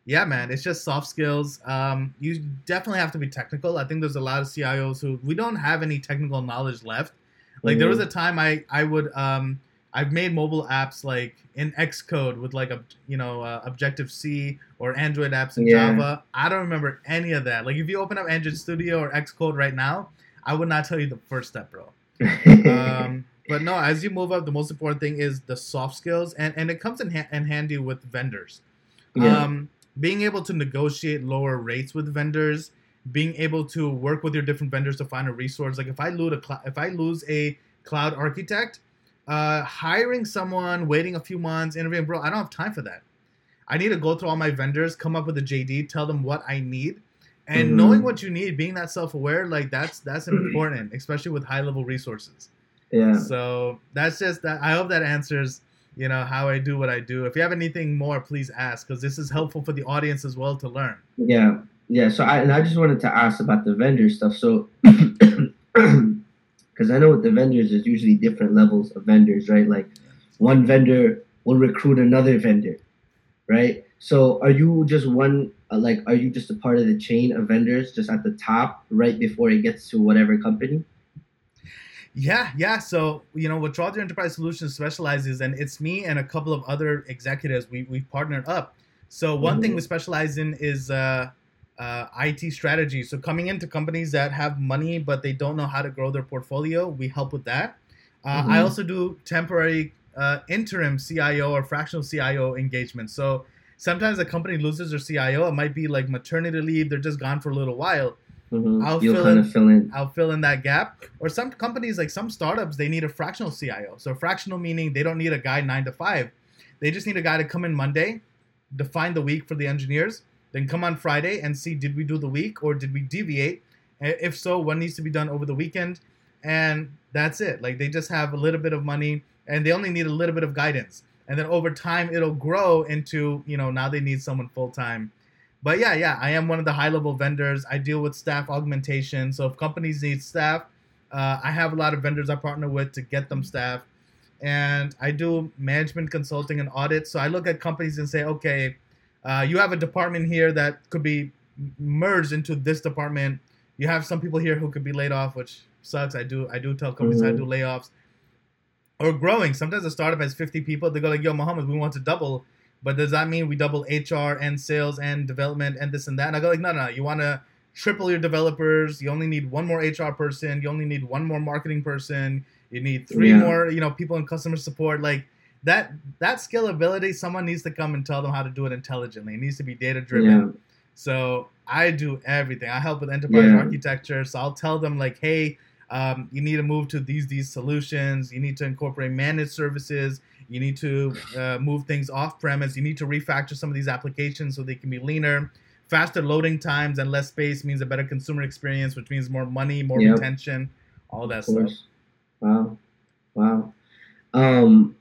yeah, man, it's just soft skills. Um, you definitely have to be technical. I think there's a lot of CIOs who we don't have any technical knowledge left. Like mm. there was a time I I would um, I've made mobile apps like in Xcode with like a you know uh, Objective C or Android apps in yeah. Java. I don't remember any of that. Like if you open up Android Studio or Xcode right now, I would not tell you the first step, bro. um, but no, as you move up, the most important thing is the soft skills, and, and it comes in, ha- in handy with vendors. Yeah. Um, being able to negotiate lower rates with vendors, being able to work with your different vendors to find a resource. Like if I lose a cl- if I lose a cloud architect, uh, hiring someone, waiting a few months, interviewing, bro, I don't have time for that. I need to go through all my vendors, come up with a JD, tell them what I need, and mm-hmm. knowing what you need being that self-aware like that's that's important especially with high level resources yeah so that's just that i hope that answers you know how i do what i do. If you have anything more please ask because this is helpful for the audience as well to learn. Yeah. Yeah so i and i just wanted to ask about the vendor stuff. So because i know with the vendors there's usually different levels of vendors right? Like one vendor will recruit another vendor right? So are you just one uh, like are you just a part of the chain of vendors just at the top right before it gets to whatever company? Yeah, yeah. So you know what Chaudhry Enterprise Solutions specializes, and it's me and a couple of other executives. We we've partnered up. So one mm-hmm. thing we specialize in is uh, uh, IT strategy. So coming into companies that have money but they don't know how to grow their portfolio, we help with that. Uh, mm-hmm. I also do temporary uh, interim CIO or fractional CIO engagement. So sometimes a company loses their CIO. It might be like maternity leave. They're just gone for a little while. Mhm. I'll You'll fill in- fill in. I'll fill in that gap. Or some companies, like some startups, they need a fractional CIO. So fractional meaning they don't need a guy nine to five. They just need a guy to come in Monday, define the week for the engineers, then come on Friday and see did we do the week or did we deviate? If so, what needs to be done over the weekend? And that's it. Like they just have a little bit of money and they only need a little bit of guidance. And then over time it'll grow into, you know, now they need someone full time. But yeah, yeah, I am one of the high level vendors. I deal with staff augmentation. So if companies need staff, uh, I have a lot of vendors I partner with to get them staff. And I do management consulting and audit. So I look at companies and say, okay, uh, you have a department here that could be merged into this department. You have some people here who could be laid off, which sucks. I do I do tell companies I Mhm. do layoffs. Or growing. Sometimes a startup has 50 people. They go like, yo, Mohammed, we want to double. But does that mean we double HR and sales and development and this and that? And I go like, no, no, you want to triple your developers. You only need one more HR person. You only need one more marketing person. You need three Yeah. more, you know, people in customer support. Like that that scalability, someone needs to come and tell them how to do it intelligently. It needs to be data driven. Yeah. So I do everything. I help with enterprise Yeah. architecture. So I'll tell them like, hey, um, you need to move to these these solutions. You need to incorporate managed services. You need to uh, move things off premise. You need to refactor some of these applications so they can be leaner. Faster loading times and less space means a better consumer experience, which means more money, more Yep. retention, all that stuff. Wow. Wow. Um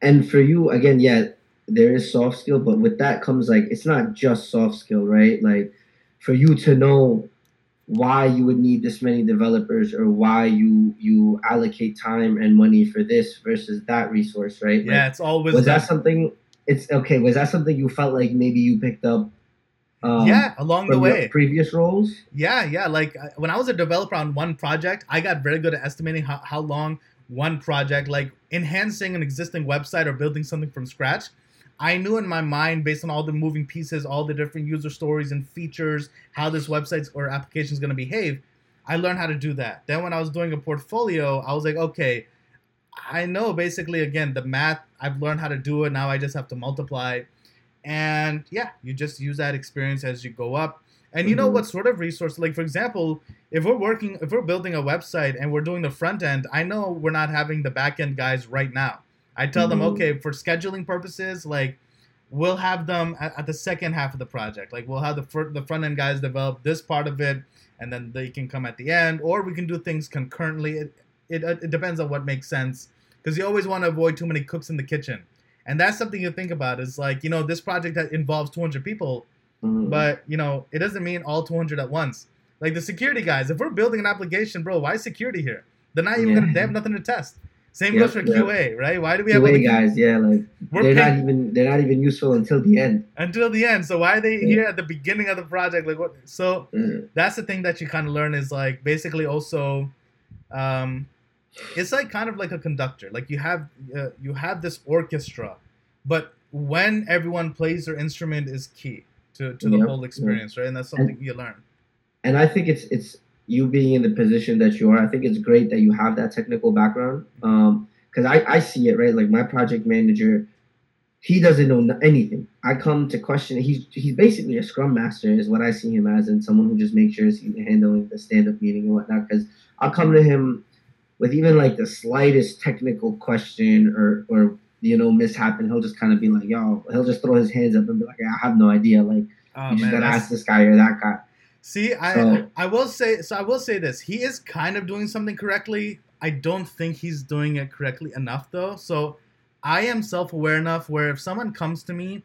and for you again, yeah, there is soft skill, but with that comes like it's not just soft skill, right? Like for you to know why you would need this many developers or why you you allocate time and money for this versus that resource, right? Yeah, Like, it's always was wisdom. that something it's okay, was that something you felt like maybe you picked up um, yeah, along the way. previous roles? Yeah, yeah. Like when I was a developer on one project, I got very good at estimating how, how long one project, like enhancing an existing website or building something from scratch. I knew in my mind, based on all the moving pieces, all the different user stories and features, how this website or application is going to behave. I learned how to do that. Then when I was doing a portfolio, I was like, okay, I know basically again the math. I've learned how to do it. Now I just have to multiply, and yeah, you just use that experience as you go up. And you know Mhm. what sort of resource? Like for example, if we're working, if we're building a website and we're doing the front end, I know we're not having the back end guys right now. I tell them, Mhm. okay, for scheduling purposes, like we'll have them at, at the second half of the project. Like we'll have the fir- the front end guys develop this part of it, and then they can come at the end, or we can do things concurrently. It it, it depends on what makes sense, because you always want to avoid too many cooks in the kitchen, and that's something you think about. Is like you know this project that involves 200 people, Mhm. but you know it doesn't mean all 200 at once. Like the security guys, if we're building an application, bro, why security here? They're not even Yeah. gonna. They have nothing to test. Same Yep, goes for yep. QA, right? Why do we have QA all guys, yeah, like We're they're paying- not even they're not even useful until the end. until the end. So why are they Yeah. here at the beginning of the project? Like what? So Mm. that's the thing that you kind of learn is like basically also, um, it's like kind of like a conductor. Like you have uh, you have this orchestra, but when everyone plays their instrument is key to, to the Yep, whole experience, right? And that's something you learn. And I think it's it's you being in the position that you are. I think it's great that you have that technical background. Um, because I I see it right. Like my project manager, he doesn't know anything. I come to question. He's he's basically a scrum master, is what I see him as, and someone who just makes sure he's handling the stand up meeting and whatnot. Because I'll come to him with even like the slightest technical question or or you know mishap, and he'll just kind of be like, "Yo," he'll just throw his hands up and be like, "I have no idea." Like Oh, you just man, gotta that's- ask this guy or that guy. See, I So- I will say so. I will say this: he is kind of doing something correctly. I don't think he's doing it correctly enough, though. So I am self-aware enough where if someone comes to me,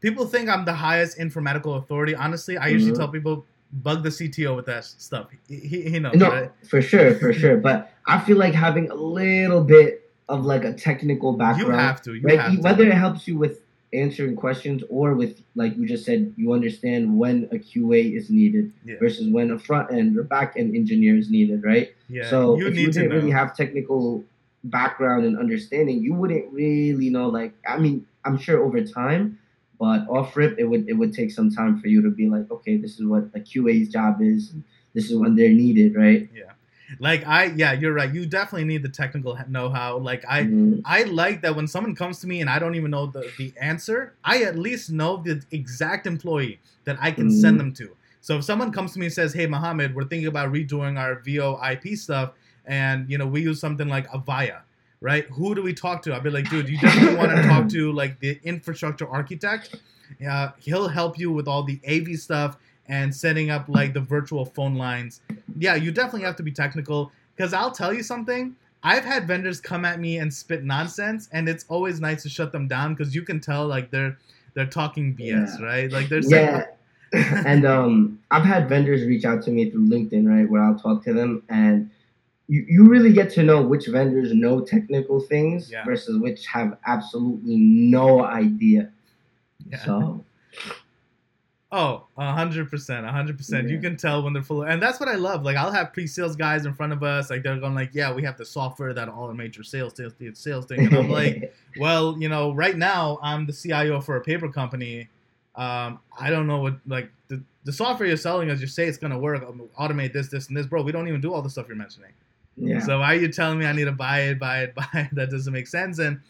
people think I'm the highest informatical authority. Honestly, I usually Mhm. tell people bug the CTO with that stuff. He, he, he knows, No, right? for sure, for sure. But I feel like having a little bit of like a technical You background, have to. You right? have to. Whether it helps you with answering questions or with, like you just said, you understand when a QA is needed Yeah. versus when a front end or back end engineer is needed, right? yeah, so you if need you didn't really have technical background and understanding, you wouldn't really know. Like, I mean, I'm sure over time, but off rip, it would it would take some time for you to be like, okay, this is what a QA's job is. This is when they're needed, right? Yeah. Like I yeah, you're right. You definitely need the technical know-how. Like I Mhm. I like that when someone comes to me and I don't even know the, the answer, I at least know the exact employee that I can send Mhm. them to. So if someone comes to me and says, "Hey, Mohammed, we're thinking about redoing our VoIP stuff, and you know we use something like Avaya, right? Who do we talk to?" I'll be like, "Dude, you definitely want to talk to like the infrastructure architect. Uh, he'll help you with all the AV stuff and setting up like the virtual phone lines. Yeah, you definitely have to be technical because I'll tell you something." I've had vendors come at me and spit nonsense, and it's always nice to shut them down because you can tell like they're they're talking BS, Yeah. right? Like they're saying, Yeah. and um, I've had vendors reach out to me through LinkedIn, right, where I'll talk to them, and you, you really get to know which vendors know technical things Yeah. versus which have absolutely no idea. Yeah. So Oh, a hundred percent, a hundred percent. You can tell when they're full, and that's what I love. Like I'll have pre-sales guys in front of us, like they're going like, "Yeah, we have the software that automates your sales, sales, sales, sales thing." And I'm like, "Well, you know, right now I'm the CIO for a paper company. Um, I don't know what like the, the software you're selling us. You say it's gonna work, um, automate this, this, and this, bro. We don't even do all the stuff you're mentioning. yeah. So why are you telling me I need to buy it, buy it, buy it? That doesn't make sense. And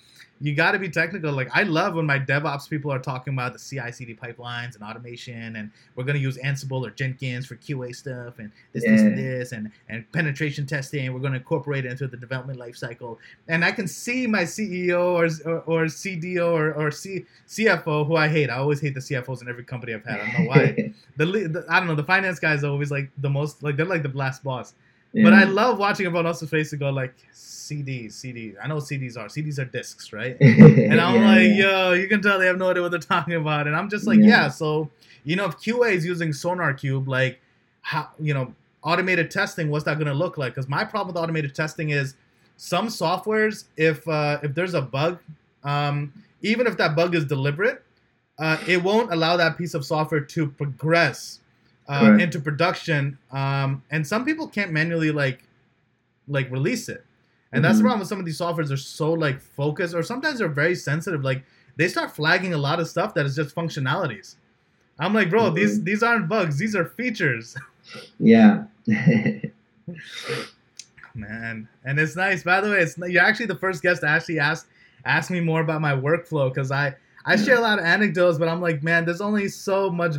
you got to be technical. Like I love when my DevOps people are talking about the CI/CD pipelines and automation, and we're gonna use Ansible or Jenkins for QA stuff, and this, this, and this, and and penetration testing. We're gonna incorporate it into the development lifecycle. And I can see my CEO or or, or CDO or, or C, CFO, who I hate. I always hate the CFOs in every company I've had. I don't know why. the, the I don't know. The finance guys are always like the most like they're like the last boss. But I love watching everyone else's face to go like CDs, CDs. I know CDs are. CDs are discs, right? And I'm Yeah, like, yo, you can tell they have no idea what they're talking about. And I'm just like, yeah. Yeah. So you know, if QA is using SonarQube, like how you know automated testing, what's that going to look like? Because my problem with automated testing is some softwares, if uh, if there's a bug, um, even if that bug is deliberate, uh, it won't allow that piece of software to progress uh, Correct. into production. Um, and some people can't manually like like release it. And that's the Mhm. problem with some of these softwares are so like focused or sometimes they're very sensitive. Like they start flagging a lot of stuff that is just functionalities. I'm like, bro, these Mhm. these aren't bugs, these are features. yeah. Man. And it's nice. By the way, it's you're actually the first guest to actually ask ask me more about my workflow because I I share a lot of anecdotes, but I'm like, man, there's only so much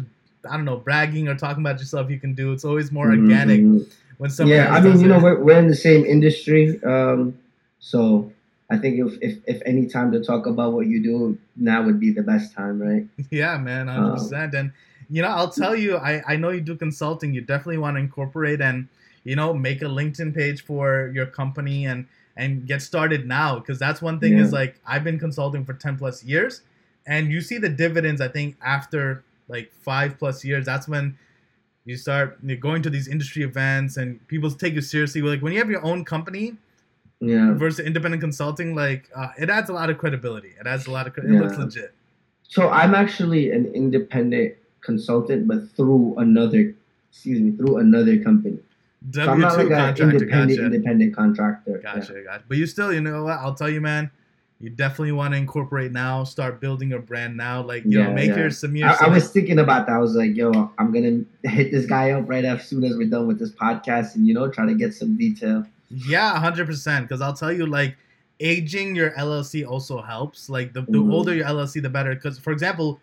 I don't know, bragging or talking about yourself you can do. It's always more organic Mhm. when someone yeah, I mean, you know, we're, we're in the same industry, um, so I think if, if if any time to talk about what you do, now would be the best time, right? Yeah, man, hundred percent. And you know, I'll tell you, I I know you do consulting. You definitely want to incorporate and you know make a LinkedIn page for your company and and get started now because that's one thing is like I've been consulting for ten plus years, and you see the dividends. I think after like five plus years, that's when you start you're going to these industry events and people take you seriously. Like when you have your own company Yeah. versus independent consulting, like uh, it adds a lot of credibility. It adds a lot of cre- it looks legit. So I'm actually an independent consultant, but through another, excuse me, through another company. So I'm W not two like an contractor, independent gotcha. independent contractor. Yeah. Gotcha, gotcha. But you still, you know what? I'll tell you, man. You definitely want to incorporate now. Start building a brand now. Like, yo, Yeah, make yeah. your Samir. I, I was thinking about that. I was like, yo, I'm gonna hit this guy up right as soon as we're done with this podcast, and you know, try to get some detail. yeah, hundred percent. Because I'll tell you, like, aging your LLC also helps. Like, the, the Mhm. older your LLC, the better. Because, for example,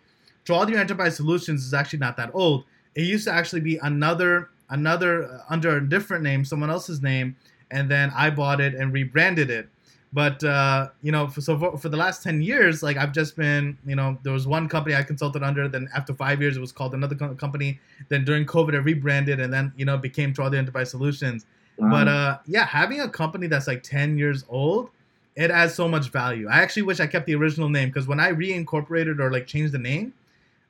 Your Enterprise Solutions is actually not that old. It used to actually be another another uh, under a different name, someone else's name, and then I bought it and rebranded it. But uh, you know, for, so for, for the last ten years, like I've just been, you know, there was one company I consulted under. Then after five years, it was called another co- company. Then during COVID, I rebranded, and then you know, became Chaudhry Enterprise Solutions. Wow. But uh, yeah, having a company that's like ten years old, it adds so much value. I actually wish I kept the original name because when I reincorporated or like changed the name,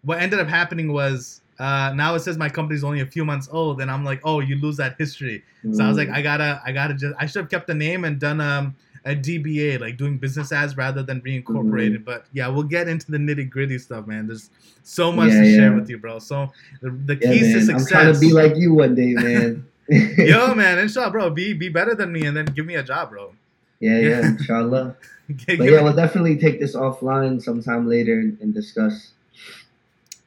what ended up happening was uh, now it says my company's only a few months old, and I'm like, oh, you lose that history. So I was like, Mm. I gotta, I gotta just, I should have kept the name and done um, a DBA, like doing business as rather than reincorporated. Mm-hmm. But yeah, we'll get into the nitty gritty stuff, man. There's so much Yeah, to share with you, bro. So the, the yeah, keys to success. I'm trying to be like you one day, man. Yo, man, inshallah, bro, be be better than me, and then give me a job, bro. yeah, yeah, inshallah. But yeah, we'll definitely take this offline sometime later and, and discuss.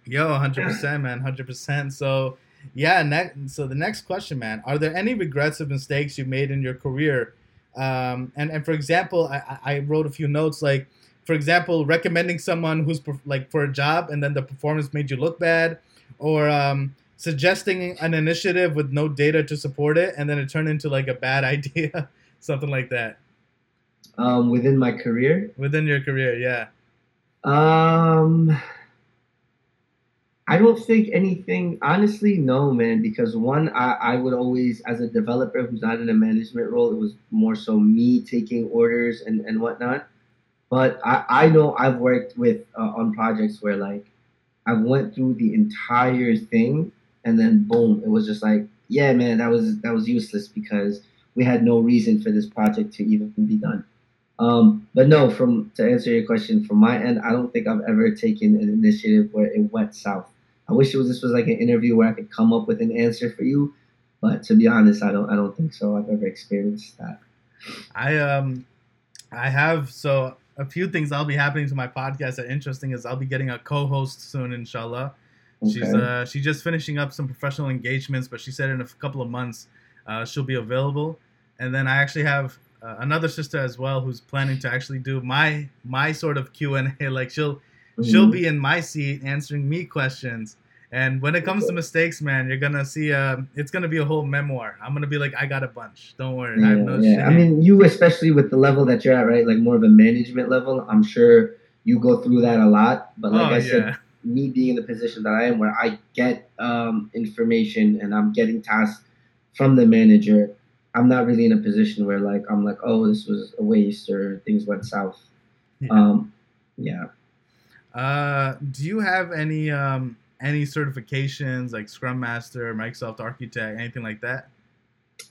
Yo, hundred percent, man, hundred percent. So, Yeah, ne- so the next question, man, are there any regrets of mistakes you made in your career? Um, and and for example, I, I wrote a few notes like, for example, recommending someone who's like for a job and then the performance made you look bad, or um, suggesting an initiative with no data to support it and then it turned into like a bad idea, something like that. Um, within my career. Within your career, yeah. Um, I don't think anything. Honestly, no, man. Because one, I, I would always, as a developer who's not in a management role, it was more so me taking orders and and whatnot. But I I know I've worked with uh, on projects where like I've went through the entire thing and then boom, it was just like, yeah, man, that was that was useless because we had no reason for this project to even be done. Um, but no, from to answer your question, from my end, I don't think I've ever taken an initiative where it went south. I wish it was this was like an interview where I could come up with an answer for you, but to be honest, I don't I don't think so. I've ever experienced that. I um I have so a few things I'll be happening to my podcast that interesting is I'll be getting a co-host soon, inshallah. Okay. She's uh she's just finishing up some professional engagements, but she said in a couple of months uh, she'll be available. And then I actually have uh, another sister as well who's planning to actually do my my sort of Q and A. Like she'll mm-hmm. she'll be in my seat answering me questions. And when it comes to mistakes, man, you're gonna see. Uh, it's gonna be a whole memoir. I'm gonna be like, I got a bunch. Don't worry. Yeah, I no yeah. Shame. I mean, you especially with the level that you're at, right? Like more of a management level. I'm sure you go through that a lot. But like oh, I said, yeah. me being in the position that I am, where I get um, information and I'm getting tasks from the manager, I'm not really in a position where like I'm like, oh, this was a waste or things went south. Yeah. Um, yeah. Uh, do you have any um, any certifications like Scrum Master, Microsoft Architect, anything like that?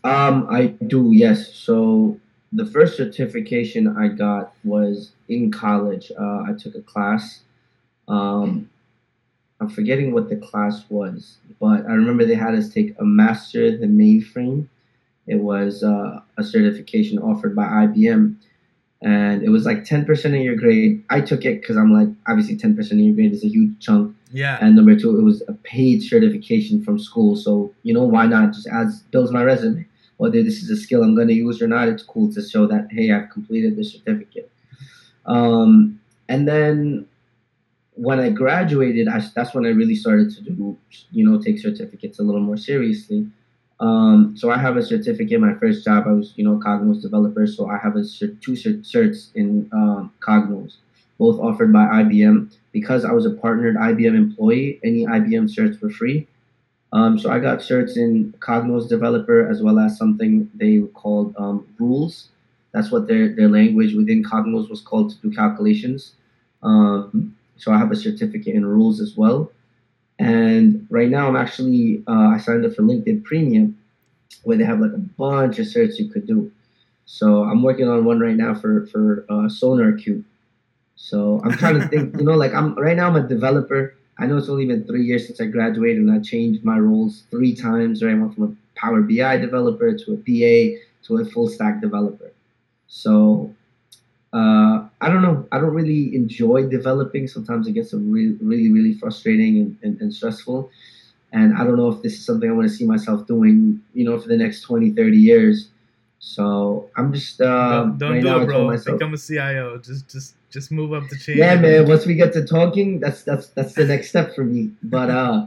Um, I do. Yes. So the first certification I got was in college. Uh, I took a class. Um, I'm forgetting what the class was, but I remember they had us take a master the mainframe it was uh, a certification offered by IBM, and it was like 10% of your grade. I took it because I'm like, obviously, 10% of your grade is a huge chunk. Yeah. And number two, it was a paid certification from school. So, you know, why not just adds builds my resume? Whether this is a skill I'm going to use or not, it's cool to show that, hey, I've completed the certificate. Um, and then when I graduated, I, that's when I really started to do, you know, take certificates a little more seriously. Um, so I have a certificate. My first job, I was, you know, Cognos developer. So I have a cert, two cert, certs in um, Cognos, both offered by IBM. Because I was a partnered IBM employee, any IBM certs were free. Um, so I got certs in Cognos developer as well as something they called um, rules. That's what their, their language within Cognos was called to do calculations. Um, so I have a certificate in rules as well. And right now, I'm actually uh, I signed up for LinkedIn Premium, where they have like a bunch of certs you could do. So I'm working on one right now for for uh, SonarQube. So I'm trying to think, you know, like I'm right now I'm a developer. I know it's only been three years since I graduated, and I changed my roles three times. Right, I went from a Power BI developer to a PA to a full stack developer. So uh, I don't know. I don't really enjoy developing. Sometimes it gets really, really, really frustrating and, and, and, stressful. And I don't know if this is something I want to see myself doing, you know, for the next 20, 30 years. So I'm just uh, don't, don't right do now, it, bro. Myself, Become a CIO. Just, just, just move up the chain. Yeah, man. Once we get to talking, that's that's that's the next step for me. But uh,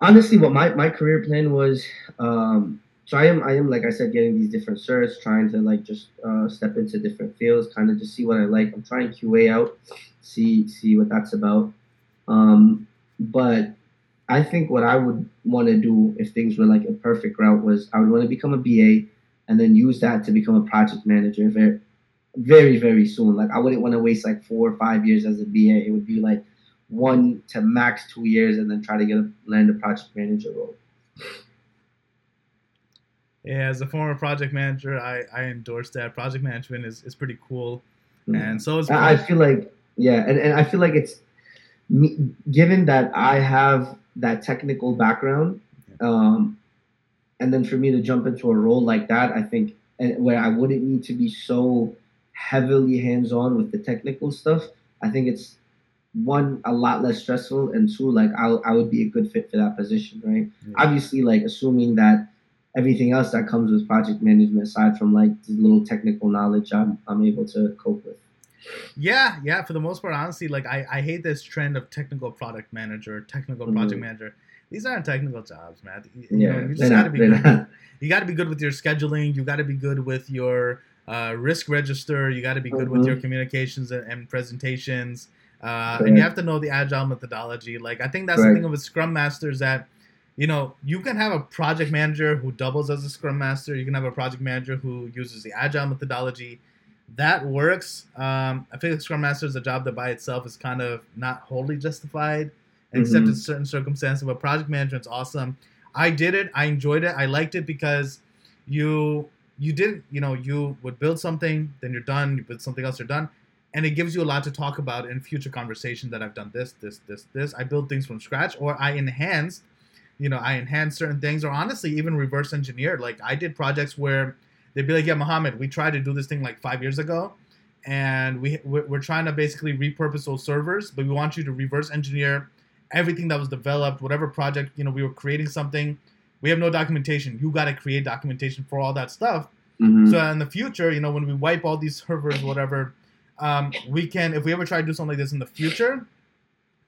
honestly, what my my career plan was, um, so I am I am like I said getting these different certs, trying to like just uh, step into different fields, kind of just see what I like. I'm trying QA out, see see what that's about. Um, but I think what I would want to do if things were like a perfect route was I would want to become a BA and then use that to become a project manager very very very soon. Like I wouldn't want to waste like four or five years as a BA. It would be like one to max two years and then try to get a land a project manager role as a former project manager, I, I endorse that. Project management is, is pretty cool. Mm-hmm. And so is. I feel like, yeah, and, and I feel like it's, me, given that I have that technical background, um, and then for me to jump into a role like that, I think, where I wouldn't need to be so heavily hands on with the technical stuff, I think it's one a lot less stressful, and two like I I would be a good fit for that position, right? Yeah. Obviously, like assuming that everything else that comes with project management, aside from like the little technical knowledge, I'm I'm able to cope with. Yeah, yeah. For the most part, honestly, like I, I hate this trend of technical product manager, technical project Mhm. manager. These aren't technical jobs, man. You, Yeah, know, you just got to be good. not. You got to be good with your scheduling. You got to be good with your uh, risk register. You got to be good with Mhm. your communications and, and presentations. Uh, and you have to know the agile methodology. Like I think that's Correct. thing with Scrum masters that you know you can have a project manager who doubles as a Scrum master. You can have a project manager who uses the agile methodology. That works. Um, I think the Scrum master is a job that by itself is kind of not wholly justified, except Mhm. in certain circumstances. But project management's awesome. I did it. I enjoyed it. I liked it because you you didn't you know you would build something, then you're done. You build something else, you're done, and it gives you a lot to talk about in future conversations. That I've done this, this, this, this. I build things from scratch, or I enhanced. You know, I enhanced certain things, or honestly, even reverse engineered. Like I did projects where they'd be like, "Yeah, Mohammad, we tried to do this thing like five years ago." And we we're trying to basically repurpose those servers, but we want you to reverse engineer everything that was developed, whatever project, you know, we were creating something. We have no documentation. You got to create documentation for all that stuff. Mhm. So in the future, you know, when we wipe all these servers, whatever, um, we can, if we ever try to do something like this in the future,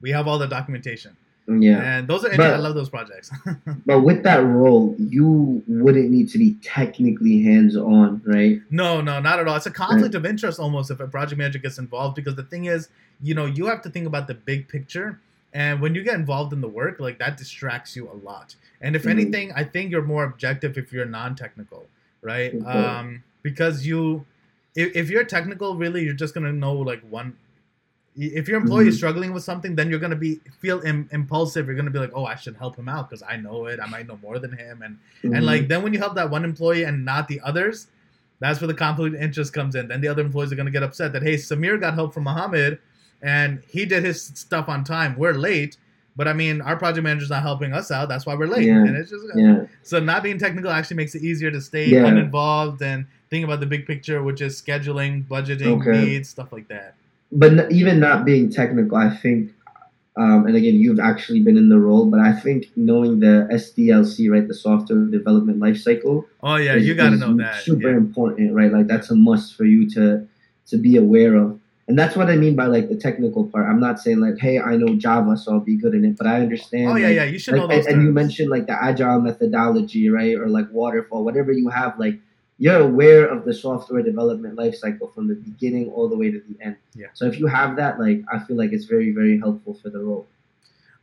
we have all the documentation. Yeah. And those are, But- I love those projects. But with that role, you wouldn't need to be technically hands on, right? No, no, not at all. It's a conflict of interest almost if a project manager gets involved because the thing is, you know, you have to think about the big picture. And when you get involved in the work, like that distracts you a lot. And if Mhm. anything, I think you're more objective if you're non-technical, right? Okay. Um, because you, if, if you're technical, really, you're just gonna know like one. If your employee is Mhm. struggling with something, then you're gonna be feel Im- impulsive. You're gonna be like, "Oh, I should help him out because I know it. I might know more than him." And Mhm. and like then when you help that one employee and not the others, that's where the conflict of interest comes in. Then the other employees are gonna get upset that hey, Samir got help from Mohammad and he did his stuff on time. We're late, but I mean our project manager's not helping us out. That's why we're late. Yeah. And it's just yeah, so not being technical actually makes it easier to stay Yeah. uninvolved and think about the big picture, which is scheduling, budgeting, Okay. needs, stuff like that. But even not being technical, I think, um, and again, you've actually been in the role, but I think knowing the SDLC, right, the software development lifecycle, Oh yeah, is- you got to know that. Super Yeah. important, right? Like that's a must for you to to be aware of. And that's what I mean by like the technical part. I'm not saying like, hey, I know Java, so I'll be good in it, but I understand. Oh yeah, like, yeah. You should like, know those. and, and you mentioned like the agile methodology, right? Or like waterfall, whatever you have, like you're aware of the software development lifecycle from the beginning all the way to the end. Yeah. So if you have that, like I feel like it's very, very helpful for the role.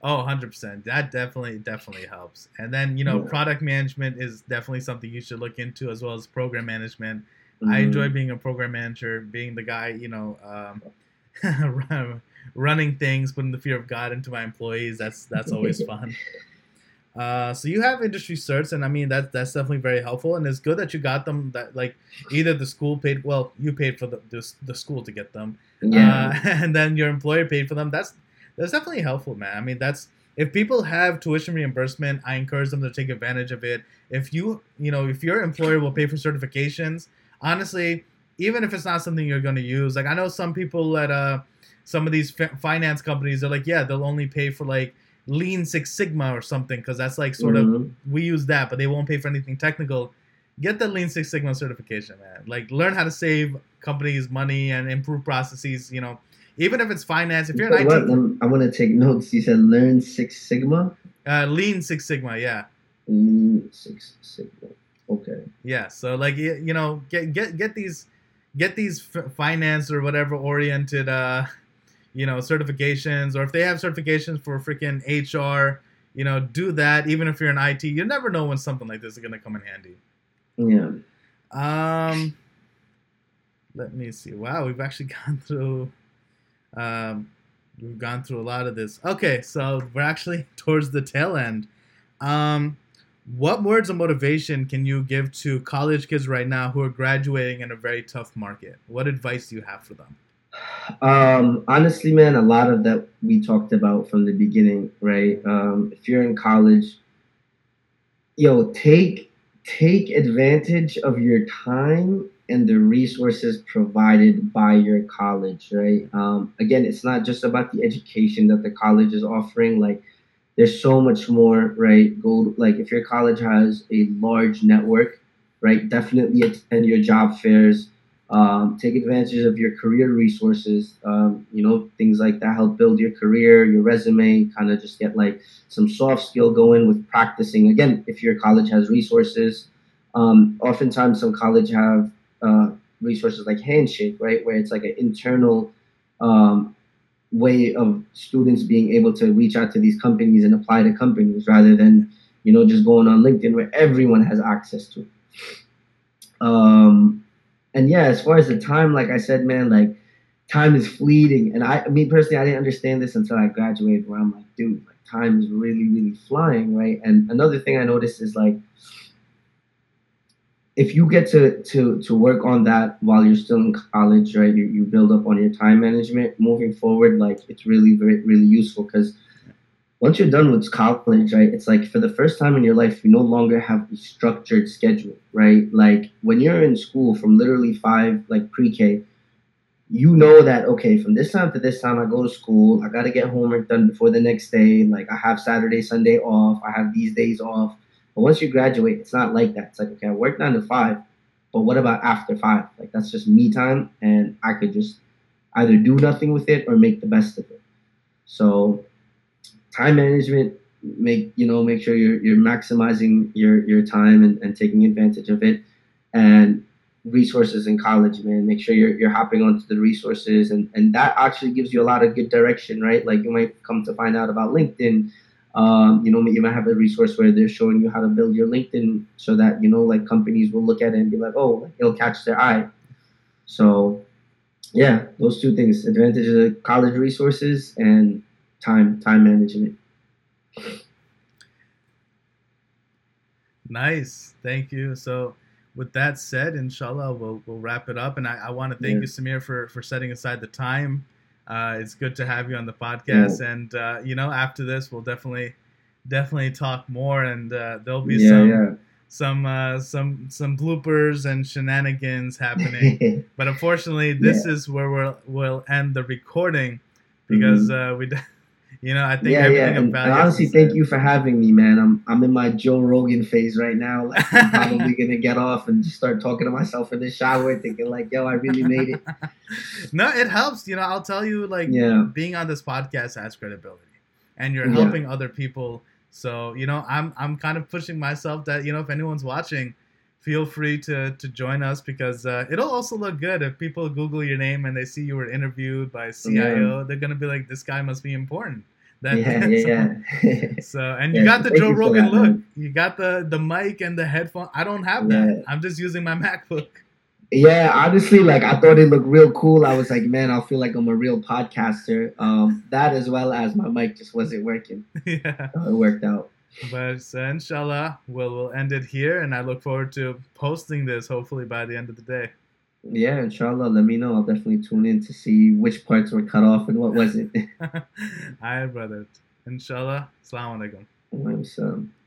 Oh, 100%. That definitely, definitely helps. And then, you know, Yeah. product management is definitely something you should look into as well as program management. I Mhm. enjoy being a program manager, being the guy, you know, um, running things, putting the fear of God into my employees. That's that's always fun. Uh, so you have industry certs, and I mean that that's definitely very helpful, and it's good that you got them. That like either the school paid, well, you paid for the the, the school to get them, Yeah. uh, and then your employer paid for them. That's that's definitely helpful, man. I mean, that's if people have tuition reimbursement, I encourage them to take advantage of it. If you you know if your employer will pay for certifications, honestly, even if it's not something you're going to use, like I know some people at uh some of these fi- finance companies, they're like, yeah, they'll only pay for like Lean Six Sigma or something because that's like sort of Mhm. we use that, but they won't pay for anything technical. Get the Lean Six Sigma certification, man. Like learn how to save companies money and improve processes. You know, even if it's finance. If you're an IT, what? Um, I want to take notes. You said learn Six Sigma. uh, Lean Six Sigma, yeah, Lean Six Sigma. Okay. yeah. So like you know, get get get these get these f- finance or whatever oriented uh you know certifications or if they have certifications for freaking HR. You know, do that. Even if you're in IT, you never know when something like this is gonna come in handy. Yeah. Um, let me see. Wow, we've actually gone through. Um, we've gone through a lot of this. Okay, so we're actually towards the tail end. Um, what words of motivation can you give to college kids right now who are graduating in a very tough market? What advice do you have for them? Um, honestly, man, a lot of that we talked about from the beginning, right? Um, if you're in college, yo, take take advantage of your time and the resources provided by your college, right? Um, again, it's not just about the education that the college is offering. Like, there's so much more, right? Go like if your college has a large network, right? Definitely attend your job fairs. Um, take advantage of your career resources. Um, you know, things like that help build your career, your resume, kind of just get like some soft skill going with practicing. Again, if your college has resources, um, oftentimes some college have uh, resources like Handshake, right, where it's like an internal um, way of students being able to reach out to these companies and apply to companies rather than you know just going on LinkedIn where everyone has access to. Um, and yeah, as far as the time, like I said, man, like time is fleeting. And I, me personally, I didn't understand this until I graduated. Where I'm like, dude, like time is really, really flying, right? And another thing I noticed is like, if you get to to to work on that while you're still in college, right? You you build up on your time management. Moving forward, like it's really, very, really useful because once you're done with college, right, it's like for the first time in your life, you no longer have a structured schedule, right? Like when you're in school from literally five, like pre K, you know that, okay, from this time to this time, I go to school, I got to get homework done before the next day. Like I have Saturday, Sunday off, I have these days off. But once you graduate, it's not like that. It's like, okay, I work nine to five, but what about after five? Like that's just me time, and I could just either do nothing with it or make the best of it. So time management make you know make sure you're you're maximizing your your time and, and taking advantage of it. And resources in college man make sure you're, you're hopping onto the resources. And and that actually gives you a lot of good direction right? Like you might come to find out about linkedin. Um, you know you might have a resource where they're showing you how to build your linkedin so that you know like companies will look at it and be like oh it'll catch their eye. So yeah those two things advantage of college resources and time time management. Nice, thank you. So, with that said, inshallah, we'll we'll wrap it up. And I, I want to thank yeah. you, Samir, for for setting aside the time. Uh, it's good to have you on the podcast, yeah. and uh, you know, after this, we'll definitely definitely talk more, and uh, there'll be yeah, some some uh, some some bloopers and shenanigans happening. but unfortunately, this is where we'll we'll end the recording because mm-hmm. Uh, we. You know, I think yeah, yeah. And, and honestly, thank you for having me, man. I'm I'm in my Joe Rogan phase right now. Like, I'm probably gonna get off and just start talking to myself in the shower, thinking like, "Yo, I really made it." no, it helps. You know, I'll tell you, like, yeah. being on this podcast has credibility, and you're helping yeah. other people. So you know, I'm I'm kind of pushing myself that you know, if anyone's watching, feel free to to join us because uh, it'll also look good if people Google your name and they see you were interviewed by CIO. Yeah. They're gonna be like, "This guy must be important." That, yeah, yeah, yeah. so and yeah, you got the Joe Rogan that, look. Man. You got the the mic and the headphone. I don't have that. Yeah. I'm just using my MacBook. Yeah, honestly, like I thought it looked real cool. I was like, man, I feel like I'm a real podcaster. Um, that as well as my mic just wasn't working. Yeah, so it worked out. But uh, inshallah, we'll we'll end it here, and I look forward to posting this hopefully by the end of the day. Yeah, inshallah. Let me know. I'll definitely tune in to see which parts were cut off and what was it. All right, brother. Inshallah. Assalamu alaikum. Alaikum